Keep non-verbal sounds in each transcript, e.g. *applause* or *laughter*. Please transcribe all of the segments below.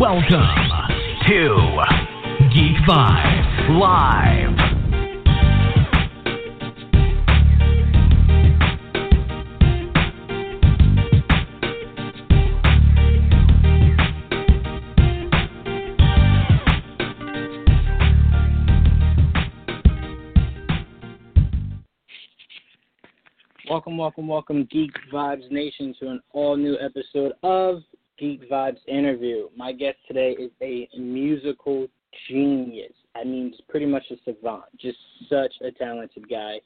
Welcome to Geek Vibes Live. Welcome, welcome, welcome, Geek Vibes Nation, to an all new episode of Geek Vibes Interview. My guest today is a musical genius. I mean, just pretty much a savant, just such a talented guy.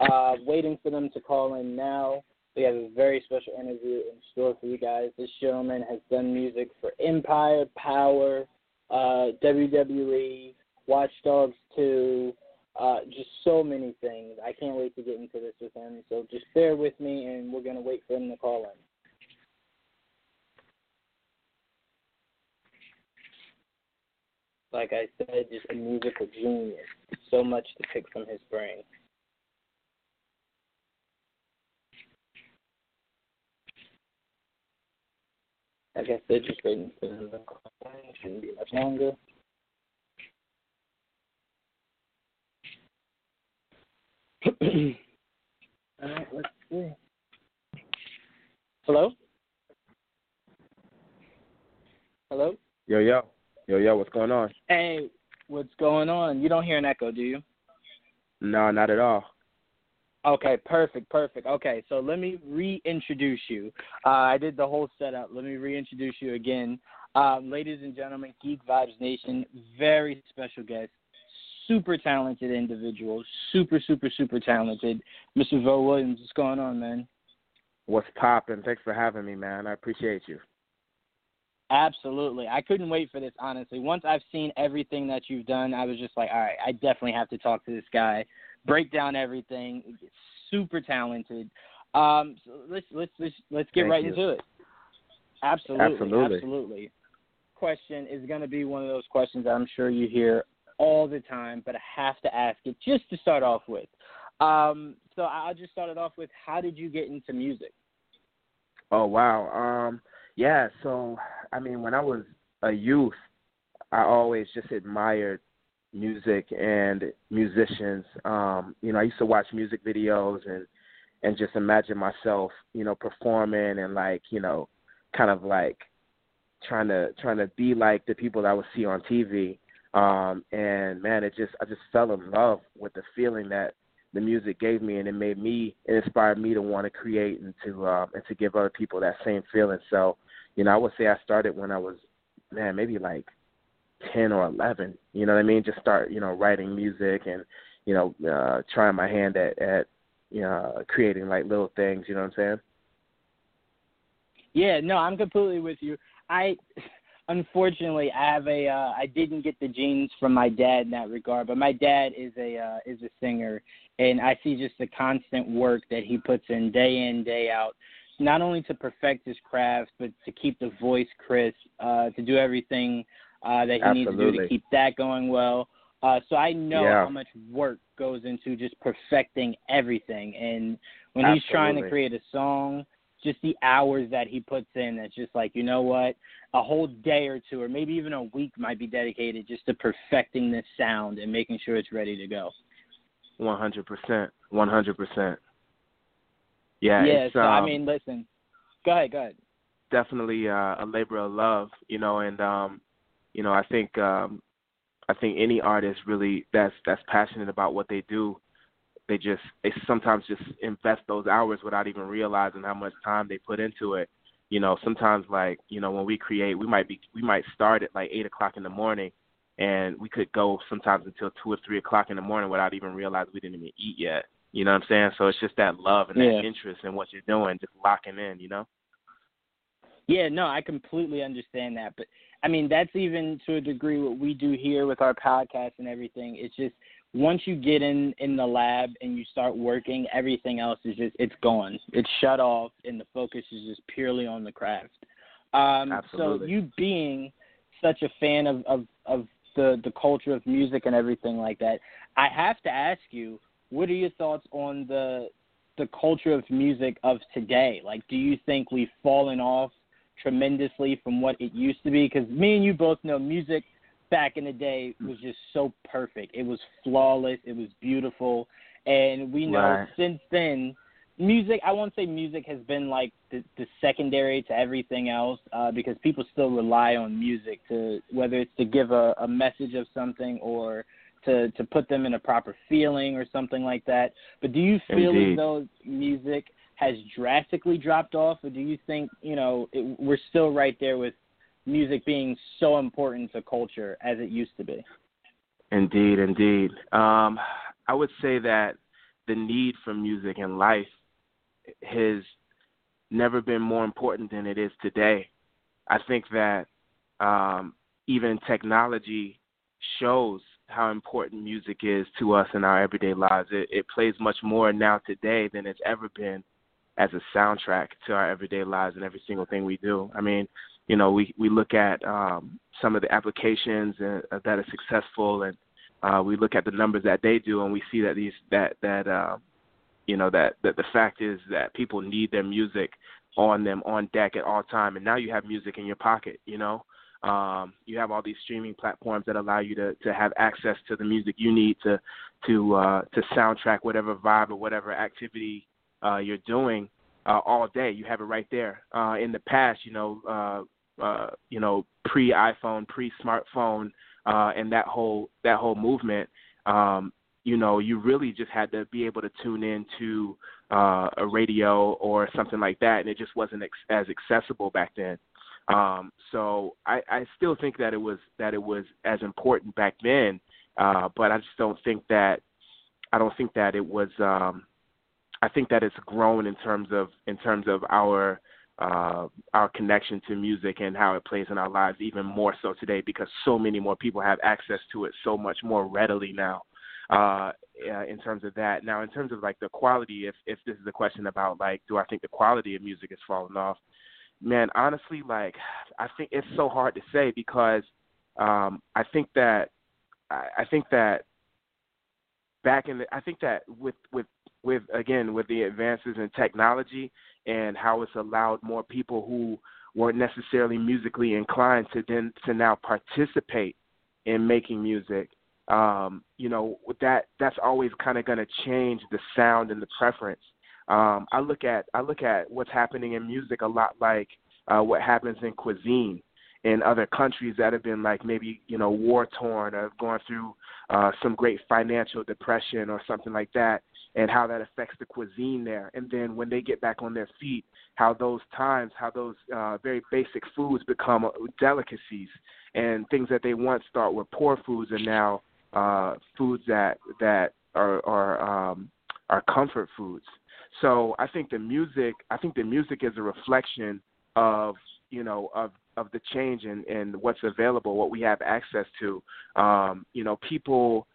Uh, waiting for them to call in now. We have a very special interview in store for you guys. This gentleman has done music for Empire, Power, uh, WWE, Watch Dogs 2, uh, just so many things. I can't wait to get into this with him. So just bear with me, and we're going to wait for him to call in. Like I said, just a musical genius. So much to pick from his brain. I said, just waiting for call. Shouldn't be much longer. *clears throat* All right, let's see. Hello? Hello? Yo, yo. Yo, yo, what's going on? Hey, what's going on? You don't hear an echo, do you? No, not at all. Okay, perfect, perfect. Okay, so let me reintroduce you. Uh, I did the whole setup. Let me reintroduce you again. Um, ladies and gentlemen, Geek Vibes Nation, very special guest, super talented individual, super, super, super talented. Mr. Vo Williams, what's going on, man? What's poppin'? Thanks for having me, man. I appreciate you. Absolutely. I couldn't wait for this, honestly. Once I've seen everything that you've done, I was just like, all right, I definitely have to talk to this guy, break down everything. Super talented. Um, so let's let's let's let's get Thank right you. into it. Absolutely, Absolutely. absolutely. Question is going to be one of those questions I'm sure you hear all the time, but I have to ask it just to start off with. Um, so I'll just start it off with, how did you get into music? Oh wow. Um yeah, so I mean when I was a youth, I always just admired music and musicians. Um, you know, I used to watch music videos and and just imagine myself, you know, performing and like, you know, kind of like trying to trying to be like the people that I would see on TV. Um and man, it just I just fell in love with the feeling that the music gave me and it made me it inspired me to want to create and to um and to give other people that same feeling. So, you know, I would say I started when I was man, maybe like ten or eleven. You know what I mean? Just start, you know, writing music and, you know, uh trying my hand at at you know, creating like little things, you know what I'm saying? Yeah, no, I'm completely with you. I *laughs* unfortunately I have a uh I didn't get the genes from my dad in that regard, but my dad is a uh is a singer and I see just the constant work that he puts in day in, day out, not only to perfect his craft, but to keep the voice crisp, uh, to do everything uh, that he Absolutely. needs to do to keep that going well. Uh, so I know yeah. how much work goes into just perfecting everything. And when Absolutely. he's trying to create a song, just the hours that he puts in, that's just like, you know what? A whole day or two, or maybe even a week, might be dedicated just to perfecting this sound and making sure it's ready to go. 100%. 100%. Yeah, yeah so i um, mean listen go ahead go ahead definitely uh, a labor of love, you know, and um, you know, I think um, I think any artist really that's that's passionate about what they do, they just they sometimes just invest those hours without even realizing how much time they put into it. You know, sometimes like you know when we create, we might be we might start at like eight o'clock in the morning, and we could go sometimes until two or three o'clock in the morning without even realizing we didn't even eat yet. You know what I'm saying? So it's just that love and that Yeah. interest in what you're doing, just locking in. You know. Yeah, no, I completely understand that. But I mean, that's even to a degree what we do here with our podcast and everything. It's just once you get in in the lab and you start working, everything else is just it's gone. It's shut off, and the focus is just purely on the craft. Um, Absolutely. So you being such a fan of, of of the the culture of music and everything like that, I have to ask you, what are your thoughts on the the culture of music of today? Like, do you think we've fallen off tremendously from what it used to be? Because me and you both know music back in the day was just so perfect. It was flawless. It was beautiful, and we know Right. since then, music. I won't say music has been like the, the secondary to everything else uh, because people still rely on music to whether it's to give a, a message of something or to to put them in a proper feeling or something like that. But do you feel Indeed. as though music has drastically dropped off, or do you think you know it, we're still right there with music being so important to culture as it used to be? Indeed, indeed. Um, I would say that the need for music in life has never been more important than it is today. I think that um, even technology shows how important music is to us in our everyday lives. It, it plays much more now today than it's ever been as a soundtrack to our everyday lives and every single thing we do. I mean, you know, we we look at um, some of the applications uh, that are successful, and uh, we look at the numbers that they do, and we see that these that that uh, you know that that the fact is that people need their music on them on deck at all time, and now you have music in your pocket. You know, um, you have all these streaming platforms that allow you to to have access to the music you need to to uh, to soundtrack whatever vibe or whatever activity uh, you're doing uh, all day. You have it right there. Uh, in the past, you know, uh, uh, you know, pre iPhone, pre smartphone, uh, and that whole that whole movement, um, you know, you really just had to be able to tune in to uh, a radio or something like that, and it just wasn't ex- as accessible back then. Um, so I, I still think that it was that it was as important back then, uh, but I just don't think that I don't think that it was. Um, I think that it's grown in terms of in terms of our uh, our connection to music and how it plays in our lives even more so today because so many more people have access to it so much more readily now. Uh, uh, in terms of that, now in terms of like the quality, if if this is a question about like, do I think the quality of music has fallen off? Man, honestly, like I think it's so hard to say because um, I think that I, I think that back in the I think that with with with again with the advances in technology and how it's allowed more people who weren't necessarily musically inclined to then to now participate in making music um you know that that's always kind of going to change the sound and the preference um i look at i look at what's happening in music a lot like uh what happens in cuisine in other countries that have been like maybe you know war torn or going through uh some great financial depression or something like that and how that affects the cuisine there. And then when they get back on their feet, how those times, how those uh, very basic foods become delicacies, and things that they once thought were poor foods are now uh, foods that that are are um, are comfort foods. So I think the music, I think the music is a reflection of you know of of the change in, in what's available, what we have access to. Um, you know, people,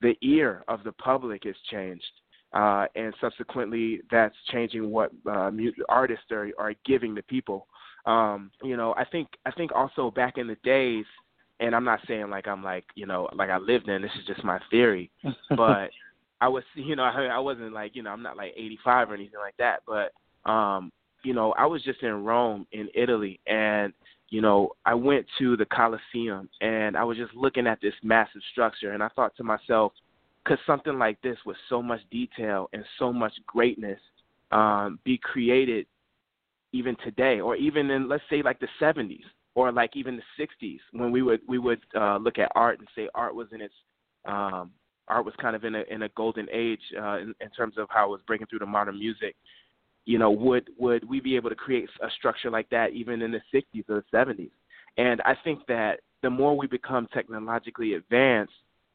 the ear of the public has changed uh, and subsequently that's changing what uh, mu- artists are, are giving the people. Um, you know, I think I think also back in the days, and I'm not saying like I'm like you know like I lived in. This is just my theory, *laughs* but I was *laughs* you know I, I wasn't like you know I'm not like 85 or anything like that, but um, you know I was just in Rome in Italy, and you know I went to the Colosseum, and I was just looking at this massive structure, and I thought to myself could something like this with so much detail and so much greatness um, be created even today or even in let's say like the 70s or like even the 60s when we would we would uh, look at art and say art was in its um, art was kind of in a in a golden age uh, in, in terms of how it was breaking through to modern music you know would would we be able to create a structure like that even in the 60s or the 70s and I think that the more we become technologically advanced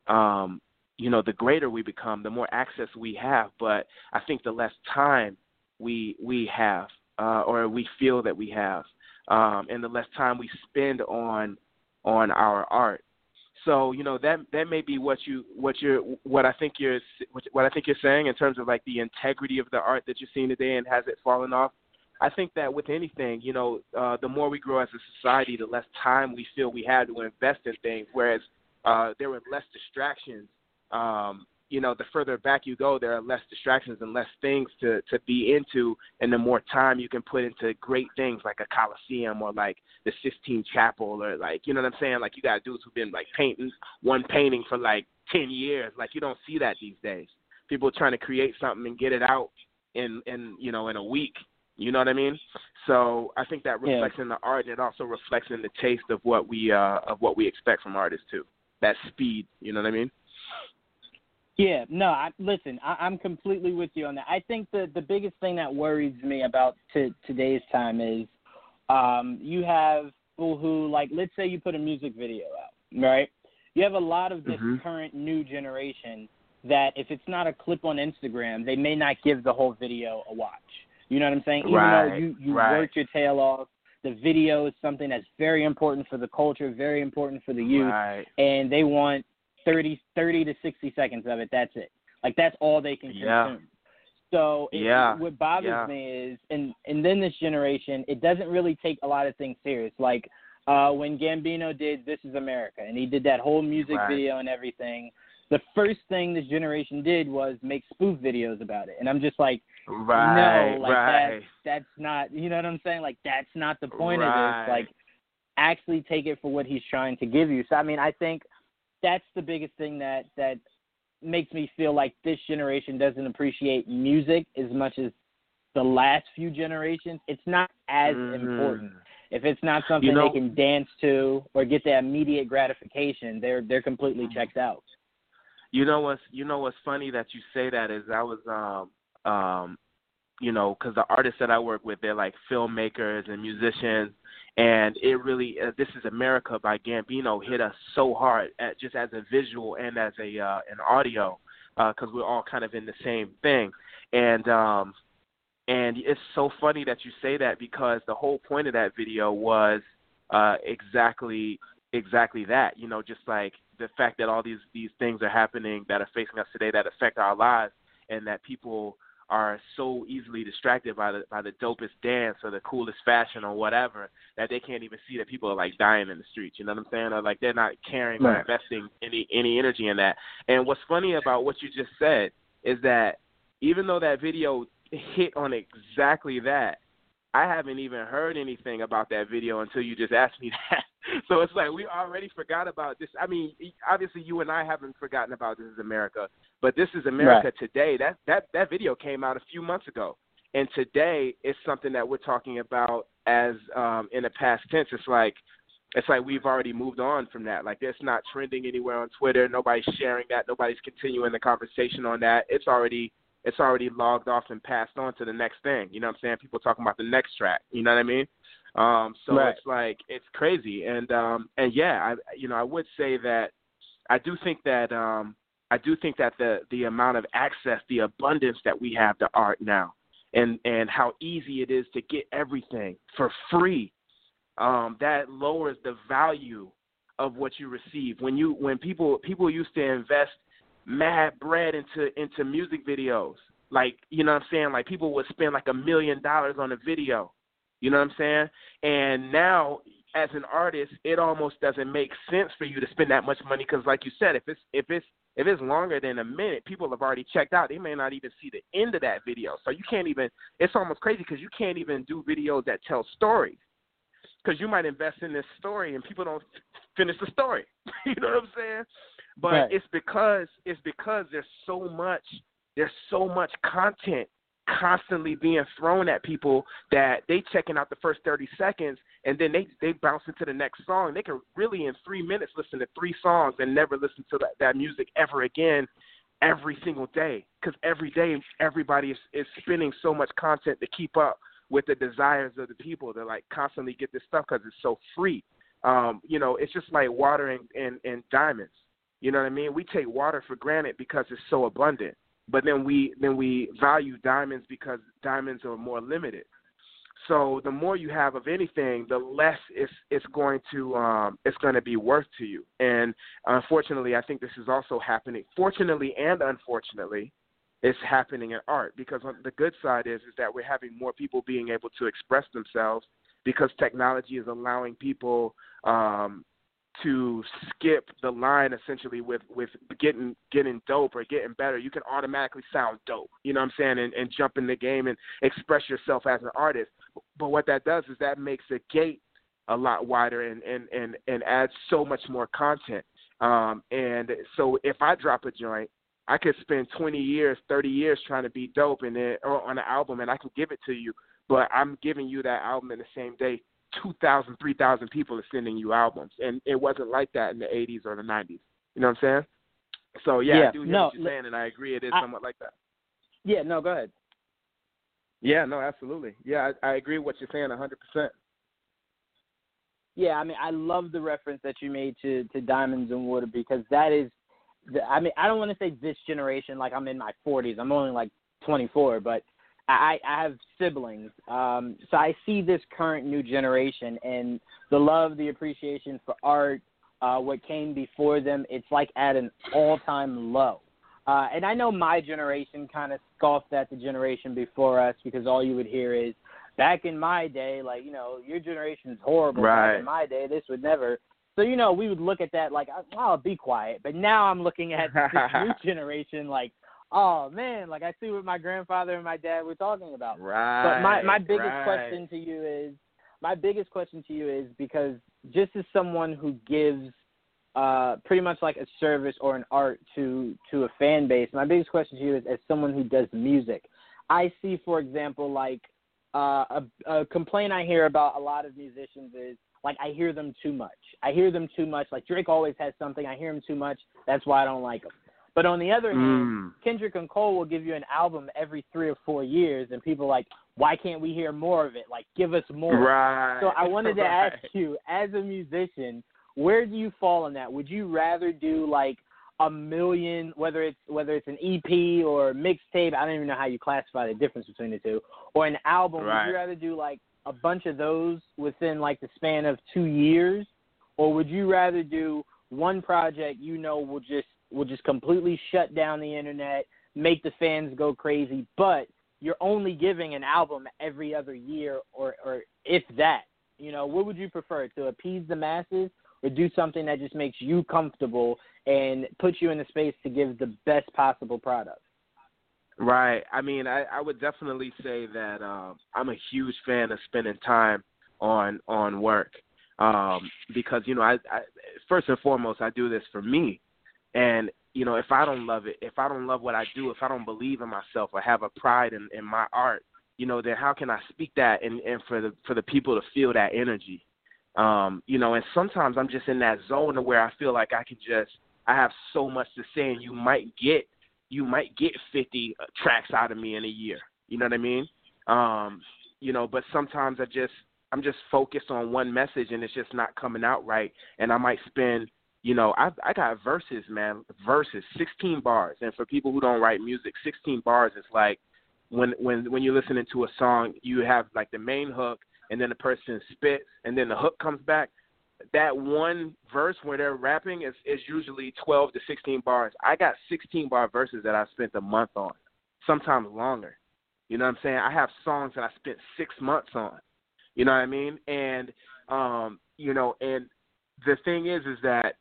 um, you know, the greater we become, the more access we have. But I think the less time we we have, uh, or we feel that we have. um, and the less time we spend on on our art. So you know that that may be what you what you're what I think you're what I think you're saying in terms of like the integrity of the art that you're seeing today and has it fallen off. I think that with anything, you know, uh, the more we grow as a society, the less time we feel we have to invest in things. Whereas uh, there were less distractions um, you know, the further back you go, there are less distractions and less things to to be into, and the more time you can put into great things like a Coliseum or like the Sistine Chapel or like you know what I'm saying. Like you got dudes who've been like painting one painting for like ten years. Like you don't see that these days. People are trying to create something and get it out in in you know in a week. You know what I mean? So I think that reflects yeah. in the art, and it also reflects in the taste of what we uh of what we expect from artists too. That speed. You know what I mean? Yeah, no, I, listen, I, I'm completely with you on that. I think the the biggest thing that worries me about t- today's time is um, you have people who, like, let's say you put a music video out, right? You have a lot of this mm-hmm. current new generation that if it's not a clip on Instagram, they may not give the whole video a watch. You know what I'm saying? Even right, though you you right. worked your tail off, the video is something that's very important for the culture, very important for the youth, right. and they want 30, 30 to 60 seconds of it. That's it. Like that's all they can yeah. consume. So it, yeah. what bothers yeah. me is, and and then this generation, it doesn't really take a lot of things serious. Like uh, when Gambino did "This Is America" and he did that whole music right. video and everything. The first thing this generation did was make spoof videos about it, and I'm just like, right, no, like right. that's that's not, you know what I'm saying? Like that's not the point right. of this. Like actually take it for what he's trying to give you. So I mean, I think that's the biggest thing that that makes me feel like this generation doesn't appreciate music as much as the last few generations. It's not as mm-hmm. important. If it's not something you know, they can dance to or get the immediate gratification, they're they're completely mm-hmm. checked out. You know what's you know what's funny that you say that is I was um um you know because the artists that I work with they're like filmmakers and musicians and it really uh, this is America by Gambino hit us so hard at just as a visual and as a uh, an audio because uh, we're all kind of in the same thing. And um and it's so funny that you say that because the whole point of that video was uh exactly exactly that you know just like the fact that all these these things are happening that are facing us today that affect our lives and that people are so easily distracted by the by the dopest dance or the coolest fashion or whatever that they can't even see that people are like dying in the streets. You know what I'm saying? Or like they're not caring right. or investing any any energy in that. And what's funny about what you just said is that even though that video hit on exactly that, I haven't even heard anything about that video until you just asked me *laughs* that. so it's like we already forgot about this. I mean, obviously you and I haven't forgotten about This Is America, but This Is America right. today. That that that video came out a few months ago, and today it's something that we're talking about as um, in the past tense. It's like it's like we've already moved on from that. Like it's not trending anywhere on Twitter. Nobody's sharing that. Nobody's continuing the conversation on that. It's already it's already logged off and passed on to the next thing. You know what I'm saying? People talking about the next track. You know what I mean? Um, so right. it's like it's crazy, and um, and yeah, I you know I would say that I do think that um, I do think that the the amount of access, the abundance that we have to art now, and and how easy it is to get everything for free, um, that lowers the value of what you receive. When you when people people used to invest mad bread into into music videos. Like, you know what I'm saying? Like people would spend like a million dollars on a video. You know what I'm saying? And now as an artist, it almost doesn't make sense for you to spend that much money because like you said, if it's if it's if it's longer than a minute, people have already checked out. They may not even see the end of that video. So you can't even it's almost crazy because you can't even do videos that tell stories. Because you might invest in this story and people don't finish the story. *laughs* you know what I'm saying? But right. it's because it's because there's so much there's so much content constantly being thrown at people that they checking out the first 30 seconds and then they they bounce into the next song. They can really in three minutes listen to three songs and never listen to that, that music ever again every single day because every day everybody is, is spending so much content to keep up with the desires of the people to like constantly get this stuff because it's so free. Um, you know, it's just like watering in, in diamonds. You know what I mean? We take water for granted because it's so abundant, but then we then we value diamonds because diamonds are more limited. So the more you have of anything, the less it's it's going to um, it's going to be worth to you. And unfortunately, I think this is also happening. Fortunately and unfortunately, it's happening in art because the good side is is that we're having more people being able to express themselves because technology is allowing people um, to skip the line essentially with with getting getting dope or getting better. You can automatically sound dope, you know what I'm saying, and, and jump in the game and express yourself as an artist. But what that does is that makes the gate a lot wider and and and and adds so much more content. Um, and so if I drop a joint, I could spend 20 years, 30 years trying to be dope and then or on an album, and I can give it to you. But I'm giving you that album in the same day 2,000, 3,000 people are sending you albums, and it wasn't like that in the 80s or the 90s. You know what I'm saying? So yeah, yeah. I do hear no, what you're saying, and I agree. It is I, somewhat like that. Yeah, no, go ahead. Yeah, no, absolutely. Yeah, I, I agree with what you're saying 100%. Yeah, I mean, I love the reference that you made to to Diamonds and Water because that is, the, I mean, I don't want to say this generation like I'm in my 40s. I'm only like 24, but I, I have siblings, um, so I see this current new generation and the love, the appreciation for art, uh, what came before them. It's like at an all-time low. Uh, and I know my generation kind of scoffed at the generation before us because all you would hear is, back in my day, like you know, your generation's horrible. Right. Back in my day, this would never. So you know, we would look at that like, "I'll be quiet." But now I'm looking at this new *laughs* generation like, oh man, like I see what my grandfather and my dad were talking about. Right. But my my biggest right. question to you is my biggest question to you is because just as someone who gives uh pretty much like a service or an art to to a fan base, my biggest question to you is as someone who does music. I see for example like uh a, a complaint I hear about a lot of musicians is like I hear them too much. I hear them too much. Like Drake always has something. I hear him too much. That's why I don't like him. But on the other hand, Mm. Kendrick and Cole will give you an album every three or four years, and people are like, why can't we hear more of it? Like, give us more. Right. So I wanted to *laughs* right. ask you, as a musician, where do you fall in that? Would you rather do like a million, whether it's whether it's an EP or a mixtape? I don't even know how you classify the difference between the two, or an album. Right. Would you rather do like a bunch of those within like the span of two years, or would you rather do one project you know will just will just completely shut down the internet, make the fans go crazy, but you're only giving an album every other year or or if that. You know, what would you prefer to appease the masses or do something that just makes you comfortable and puts you in the space to give the best possible product? Right. I mean, I, I would definitely say that um, I'm a huge fan of spending time on on work um, because you know, I, I first and foremost, I do this for me, and you know, if I don't love it, if I don't love what I do, if I don't believe in myself or have a pride in, in my art, you know, then how can I speak that and, and for the for the people to feel that energy? Um, you know, and sometimes I'm just in that zone where I feel like I can just I have so much to say and you might get you might get 50 tracks out of me in a year. You know what I mean? Um, you know, but sometimes I just I'm just focused on one message and it's just not coming out right and I might spend you know, I I got verses, man, verses, 16 bars. And for people who don't write music, 16 bars is like when when when you're listening to a song, you have like the main hook, and then the person spits, and then the hook comes back. That one verse where they're rapping is is usually 12 to 16 bars. I got 16 bar verses that I spent a month on, sometimes longer. You know what I'm saying? I have songs that I spent six months on. You know what I mean? And um, you know, and the thing is, is that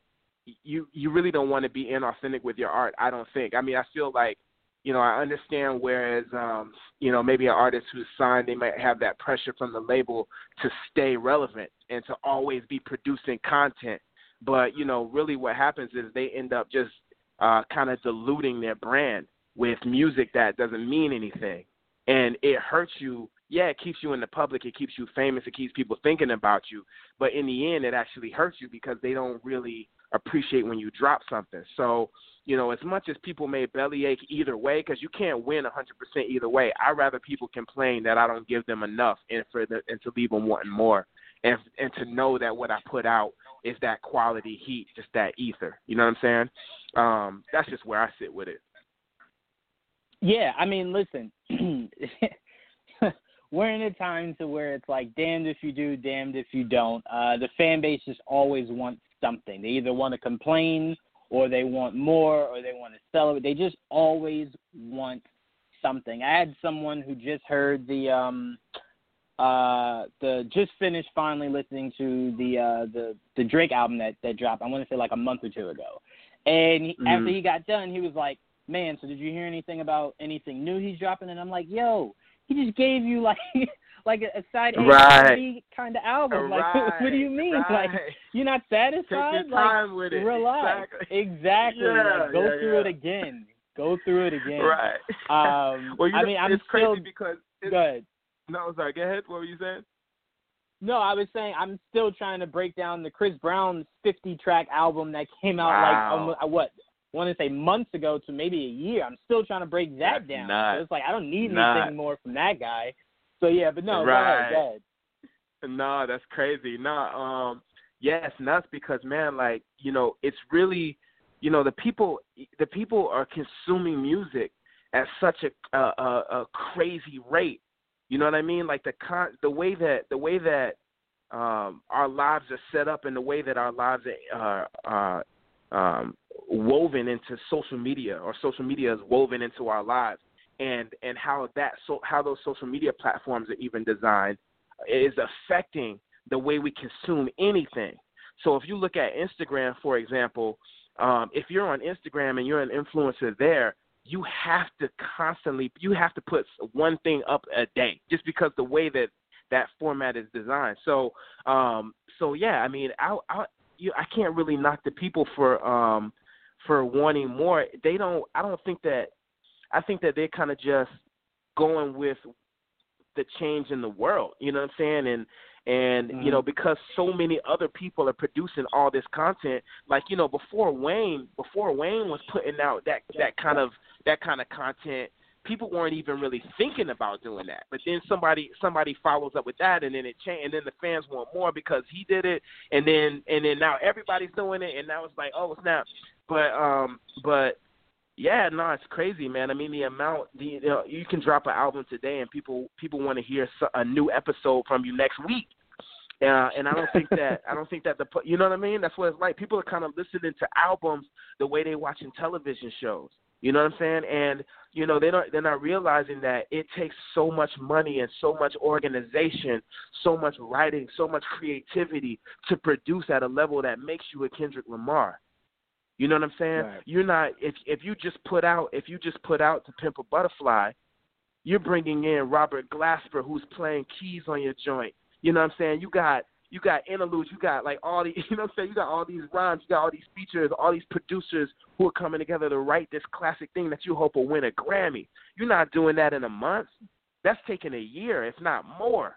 you you really don't want to be inauthentic with your art. I don't think. I mean, I feel like you know I understand. Whereas um, you know maybe an artist who's signed, they might have that pressure from the label to stay relevant and to always be producing content. But you know, really, what happens is they end up just uh, kind of diluting their brand with music that doesn't mean anything, and it hurts you yeah, it keeps you in the public, it keeps you famous, it keeps people thinking about you. But in the end, it actually hurts you because they don't really appreciate when you drop something. So, you know, as much as people may bellyache either way, because you can't win 100% either way, i rather people complain that I don't give them enough and for the, and to leave them wanting more, and and to know that what I put out is that quality heat, just that ether. You know what I'm saying? Um, that's just where I sit with it. Yeah, I mean, listen, *clears throat* we're in a time to where it's like damned if you do, damned if you don't. Uh, the fan base just always wants something. They either want to complain or they want more or they want to celebrate. They just always want something. I had someone who just heard the um uh the just finished finally listening to the uh the the Drake album that that dropped. I want to say like a month or two ago. And he, mm-hmm. after he got done, he was like, "Man, so did you hear anything about anything new he's dropping?" And I'm like, "Yo, he just gave you like *laughs* like a, side A right. kind of album. Like, *laughs* right. what do you mean? Right. Like, you're not satisfied? Take your time like, with it. Relax. Exactly. exactly. Yeah, like, go yeah, through yeah. it again. Go through it again. Right. Um, *laughs* well, you I mean, I'm it's still crazy because it's, good. No, sorry. Go ahead. What were you saying? No, I was saying I'm still trying to break down the Chris Brown's 50 track album that came out Wow. like um, what I want to say months ago to maybe a year. I'm still trying to break that That's down. So it's like I don't need anything more from that guy. So yeah, but no, Right. go ahead, go ahead. No, that's crazy. No, um, yeah, it's nuts because man, like you know, it's really, you know, the people, the people are consuming music at such a a, a, a crazy rate. You know what I mean? Like the con, the way that the way that um, our lives are set up and the way that our lives are are um, woven into social media or social media is woven into our lives and and how that so how those social media platforms are even designed is affecting the way we consume anything. So if you look at Instagram, for example, um, if you're on Instagram and you're an influencer there, you have to constantly you have to put one thing up a day just because the way that that format is designed. So um, so yeah, I mean, I I you, I can't really knock the people for um, for wanting more. They don't. I don't think that. I think that they're kind of just going with the change in the world. You know what I'm saying? And and Mm-hmm. you know because so many other people are producing all this content. Like you know before Wayne, before Wayne was putting out that that kind of that kind of content. People weren't even really thinking about doing that, but then somebody somebody follows up with that, and then it changed, and then the fans want more because he did it, and then and then now everybody's doing it, and now it's like oh snap, but um but yeah, no, it's crazy, man. I mean, the amount, the you, know, you can drop an album today, and people people want to hear a new episode from you next week. Uh, and I don't think that *laughs* I don't think that the you know what I mean. That's what it's like. People are kind of listening to albums the way they're watching television shows. You know what I'm saying? And you know they don't they're not realizing that it takes so much money and so much organization, so much writing, so much creativity to produce at a level that makes you a Kendrick Lamar. You know what I'm saying? Right. You're not if if you just put out if you just put out to Pimp a Butterfly, you're bringing in Robert Glasper who's playing keys on your joint. You know what I'm saying? You got you got interludes, you got like all the *laughs* you know what I'm saying, you got all these rhymes, you got all these features, all these producers who are coming together to write this classic thing that you hope will win a Grammy. You're not doing that in a month. That's taking a year, if not more.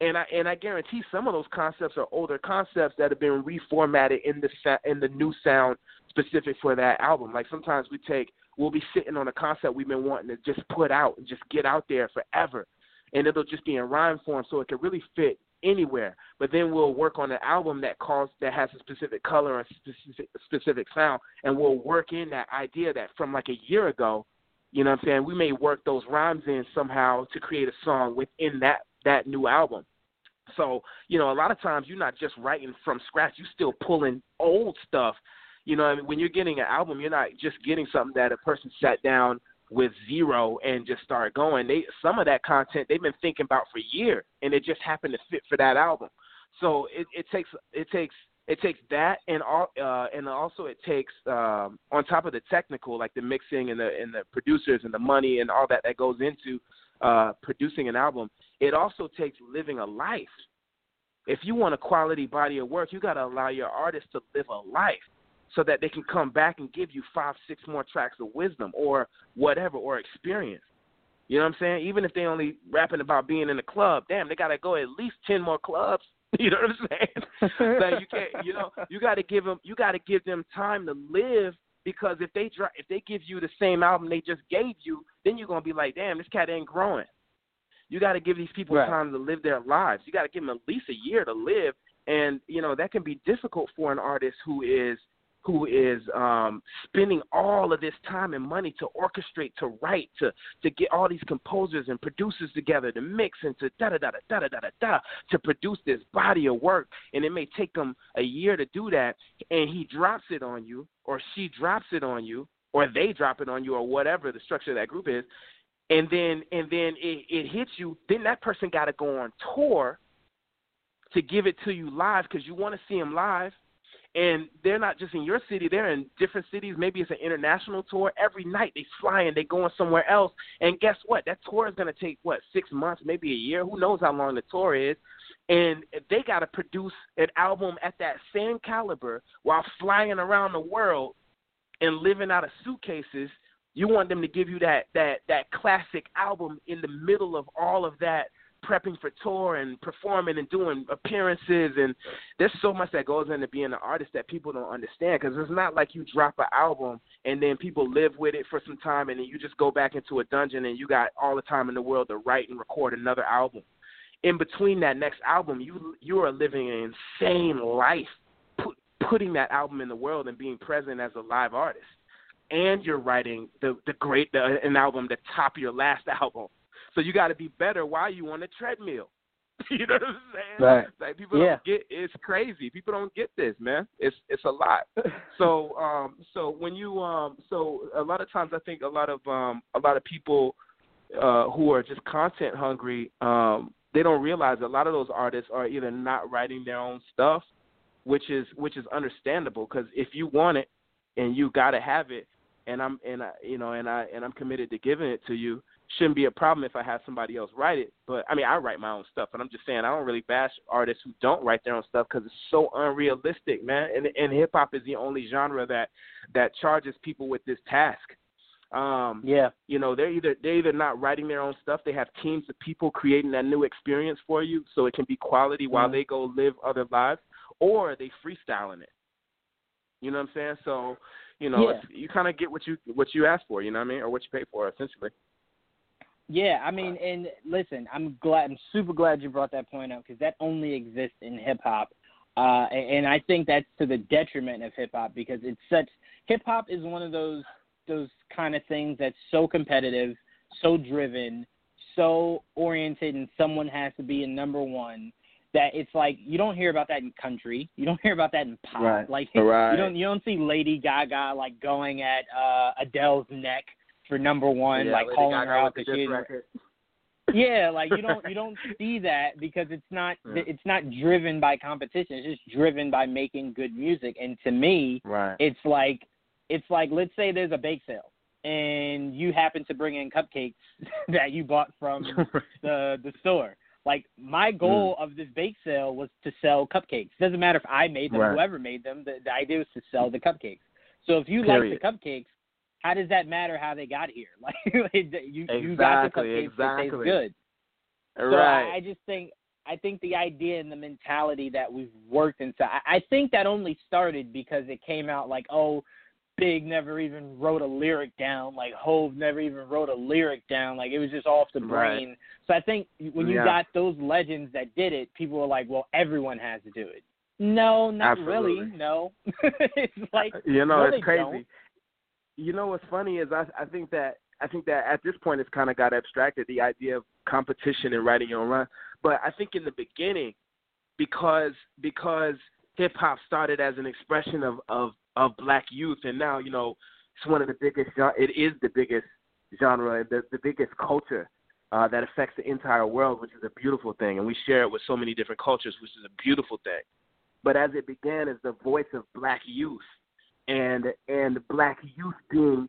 And I and I guarantee some of those concepts are older concepts that have been reformatted in the in the new sound specific for that album. Like sometimes we take we'll be sitting on a concept we've been wanting to just put out and just get out there forever, and it'll just be in rhyme form so it can really fit anywhere. But then we'll work on an album that calls that has a specific color and specific specific sound, and we'll work in that idea that from like a year ago. You know what I'm saying? We may work those rhymes in somehow to create a song within that that new album. So, you know, a lot of times you're not just writing from scratch, you're still pulling old stuff. You know, I mean, when you're getting an album, you're not just getting something that a person sat down with zero and just started going. They some of that content they've been thinking about for years and it just happened to fit for that album. So it, it takes it takes it takes that and all uh and also it takes um on top of the technical like the mixing and the and the producers and the money and all that that goes into uh producing an album it also takes living a life. If you want a quality body of work you got to allow your artist to live a life so that they can come back and give you five six more tracks of wisdom or whatever or experience. You know what i'm saying? Even if they only rapping about being in a club damn they got to go at least 10 more clubs. *laughs* You know what i'm saying? *laughs* Like you can't you know you got to give them you got to give them time to live because if they dri if they give you the same album they just gave you then you're going to be like damn this cat ain't growing you got to give these people Right. time to live their lives. You got to give them at least a year to live. And you know that can be difficult for an artist who is who is um spending all of this time and money to orchestrate, to write, to to get all these composers and producers together to mix and to da da da da da da da da to produce this body of work, and it may take them a year to do that, and he drops it on you, or she drops it on you, or they drop it on you, or whatever the structure of that group is, and then and then it, it hits you. Then that person got to go on tour to give it to you live because you want to see them live and they're not just in your city; they're in different cities. Maybe it's an international tour. Every night they fly and they going somewhere else. And guess what? That tour is going to take what six months, maybe a year. Who knows how long the tour is? And they got to produce an album at that same caliber while flying around the world and living out of suitcases. You want them to give you that that that classic album in the middle of all of that prepping for tour and performing and doing appearances and there's so much that goes into being an artist that people don't understand because it's not like you drop an album and then people live with it for some time and then you just go back into a dungeon and you got all the time in the world to write and record another album. In between that next album you you are living an insane life put, putting that album in the world and being present as a live artist and you're writing the the great the, an album to top your last *laughs* album so you got to be better while you on the treadmill. *laughs* you know what I'm saying? Right. Like people yeah. don't get it's crazy. People don't get this, man. It's it's a lot. *laughs* so um so when you um so a lot of times I think a lot of um a lot of people uh who are just content hungry um they don't realize a lot of those artists are either not writing their own stuff which is which is understandable cuz if you want it and you got to have it and I'm and I you know and I and I'm committed to giving it to you shouldn't be a problem if I have somebody else write it. But I mean, I write my own stuff, but I'm just saying I don't really bash artists who don't write their own stuff because it's so unrealistic, man. And and hip hop is the only genre that that charges people with this task. Um, yeah, you know, they're either they're either not writing their own stuff. They have teams of people creating that new experience for you, so it can be quality while mm-hmm. they go live other lives, or they freestyling it. You know what I'm saying? So, you know, yeah. you kind of get what you what you ask for. You know what I mean, or what you pay for, essentially. Yeah, I mean, and listen, I'm glad, I'm super glad you brought that point up because that only exists in hip hop, uh, and I think that's to the detriment of hip hop because it's such hip hop is one of those those kind of things that's so competitive, so driven, so oriented, and someone has to be a number one that it's like you don't hear about that in country, you don't hear about that in pop, right. like *laughs* right. you don't you don't see Lady Gaga like going at uh, Adele's neck for number one, yeah, like Lady calling Gaga her out because she yeah, like you don't *laughs* you don't see that because it's not yeah. it's not driven by competition. It's just driven by making good music. And to me, right. it's like it's like let's say there's a bake sale and you happen to bring in cupcakes *laughs* that you bought from the the store. Like my goal mm. of this bake sale was to sell cupcakes. It Doesn't matter if I made them, right. whoever made them. The, the idea was to sell the cupcakes. So if you Period. like the cupcakes, how does that matter how they got here? *laughs* Like you exactly, you got the cupcakes exactly. that taste good. So right. I, I just think I think the idea and the mentality that we've worked into I, I think that only started because it came out like, oh, Big never even wrote a lyric down, like Hove never even wrote a lyric down, like it was just off the brain. Right. So I think when you yeah. got those legends that did it, people were like, Well, everyone has to do it. No, not Absolutely. really. No. *laughs* it's uh, like you know, no, it's crazy. Don't. You know what's funny is I I think that I think that at this point it's kind of got abstracted the idea of competition and writing your own run. But I think in the beginning, because because hip hop started as an expression of of of black youth, and now you know it's one of the biggest. It is the biggest genre, the the biggest culture uh, that affects the entire world, which is a beautiful thing, and we share it with so many different cultures, which is a beautiful thing. But as it began as the voice of black youth, and and black youth being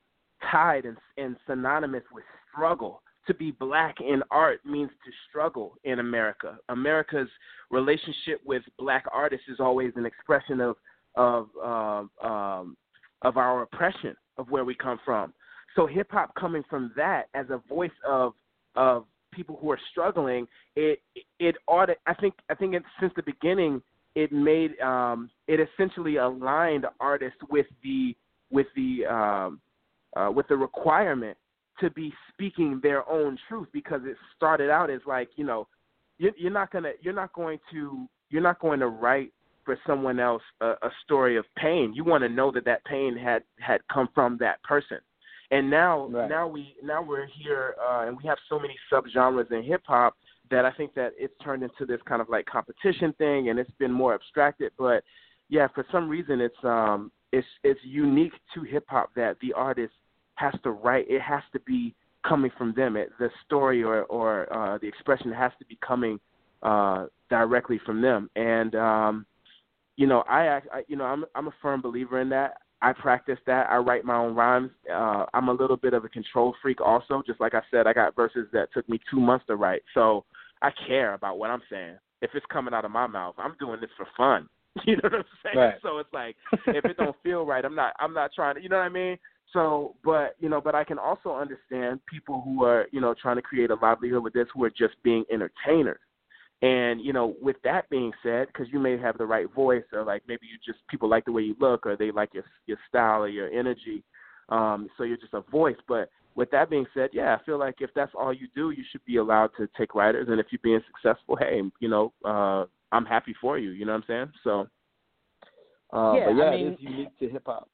tied and, and synonymous with struggle. To be black in art means to struggle in America. America's relationship with black artists is always an expression of of um, um, of our oppression of where we come from. So hip hop coming from that as a voice of of people who are struggling, it it ought to, I think I think it, since the beginning it made um, it essentially aligned artists with the with the um, uh, with the requirement to be speaking their own truth because it started out as like you know you're, you're not gonna you're not going to you're not going to write for someone else a, a story of pain. You want to know that that pain had had come from that person. And now right. now we now we're here uh, and we have so many subgenres in hip hop that I think that it's turned into this kind of like competition thing and it's been more abstracted. But yeah, for some reason it's um it's it's unique to hip hop that the artist has to write. It has to be coming from them. It, the story or or uh, the expression has to be coming uh, directly from them. And um, you know, I, I you know I'm I'm a firm believer in that. I practice that. I write my own rhymes. Uh, I'm a little bit of a control freak, also. Just like I said, I got verses that took me two months to write. So I care about what I'm saying. If it's coming out of my mouth, I'm doing this for fun. *laughs* You know what I'm saying? Right. So it's like *laughs* if it don't feel right, I'm not I'm not trying to you know what I mean? So but you know, but I can also understand people who are, you know, trying to create a livelihood with this who are just being entertainers. And you know, with that being said, because you may have the right voice, or like maybe you just people like the way you look, or they like your your style or your energy, um, so you're just a voice. But with that being said, yeah, I feel like if that's all you do, you should be allowed to take writers. And if you're being successful, hey, you know, uh, I'm happy for you. You know what I'm saying? So, uh, yeah, but yeah, I mean, it is unique to hip hop.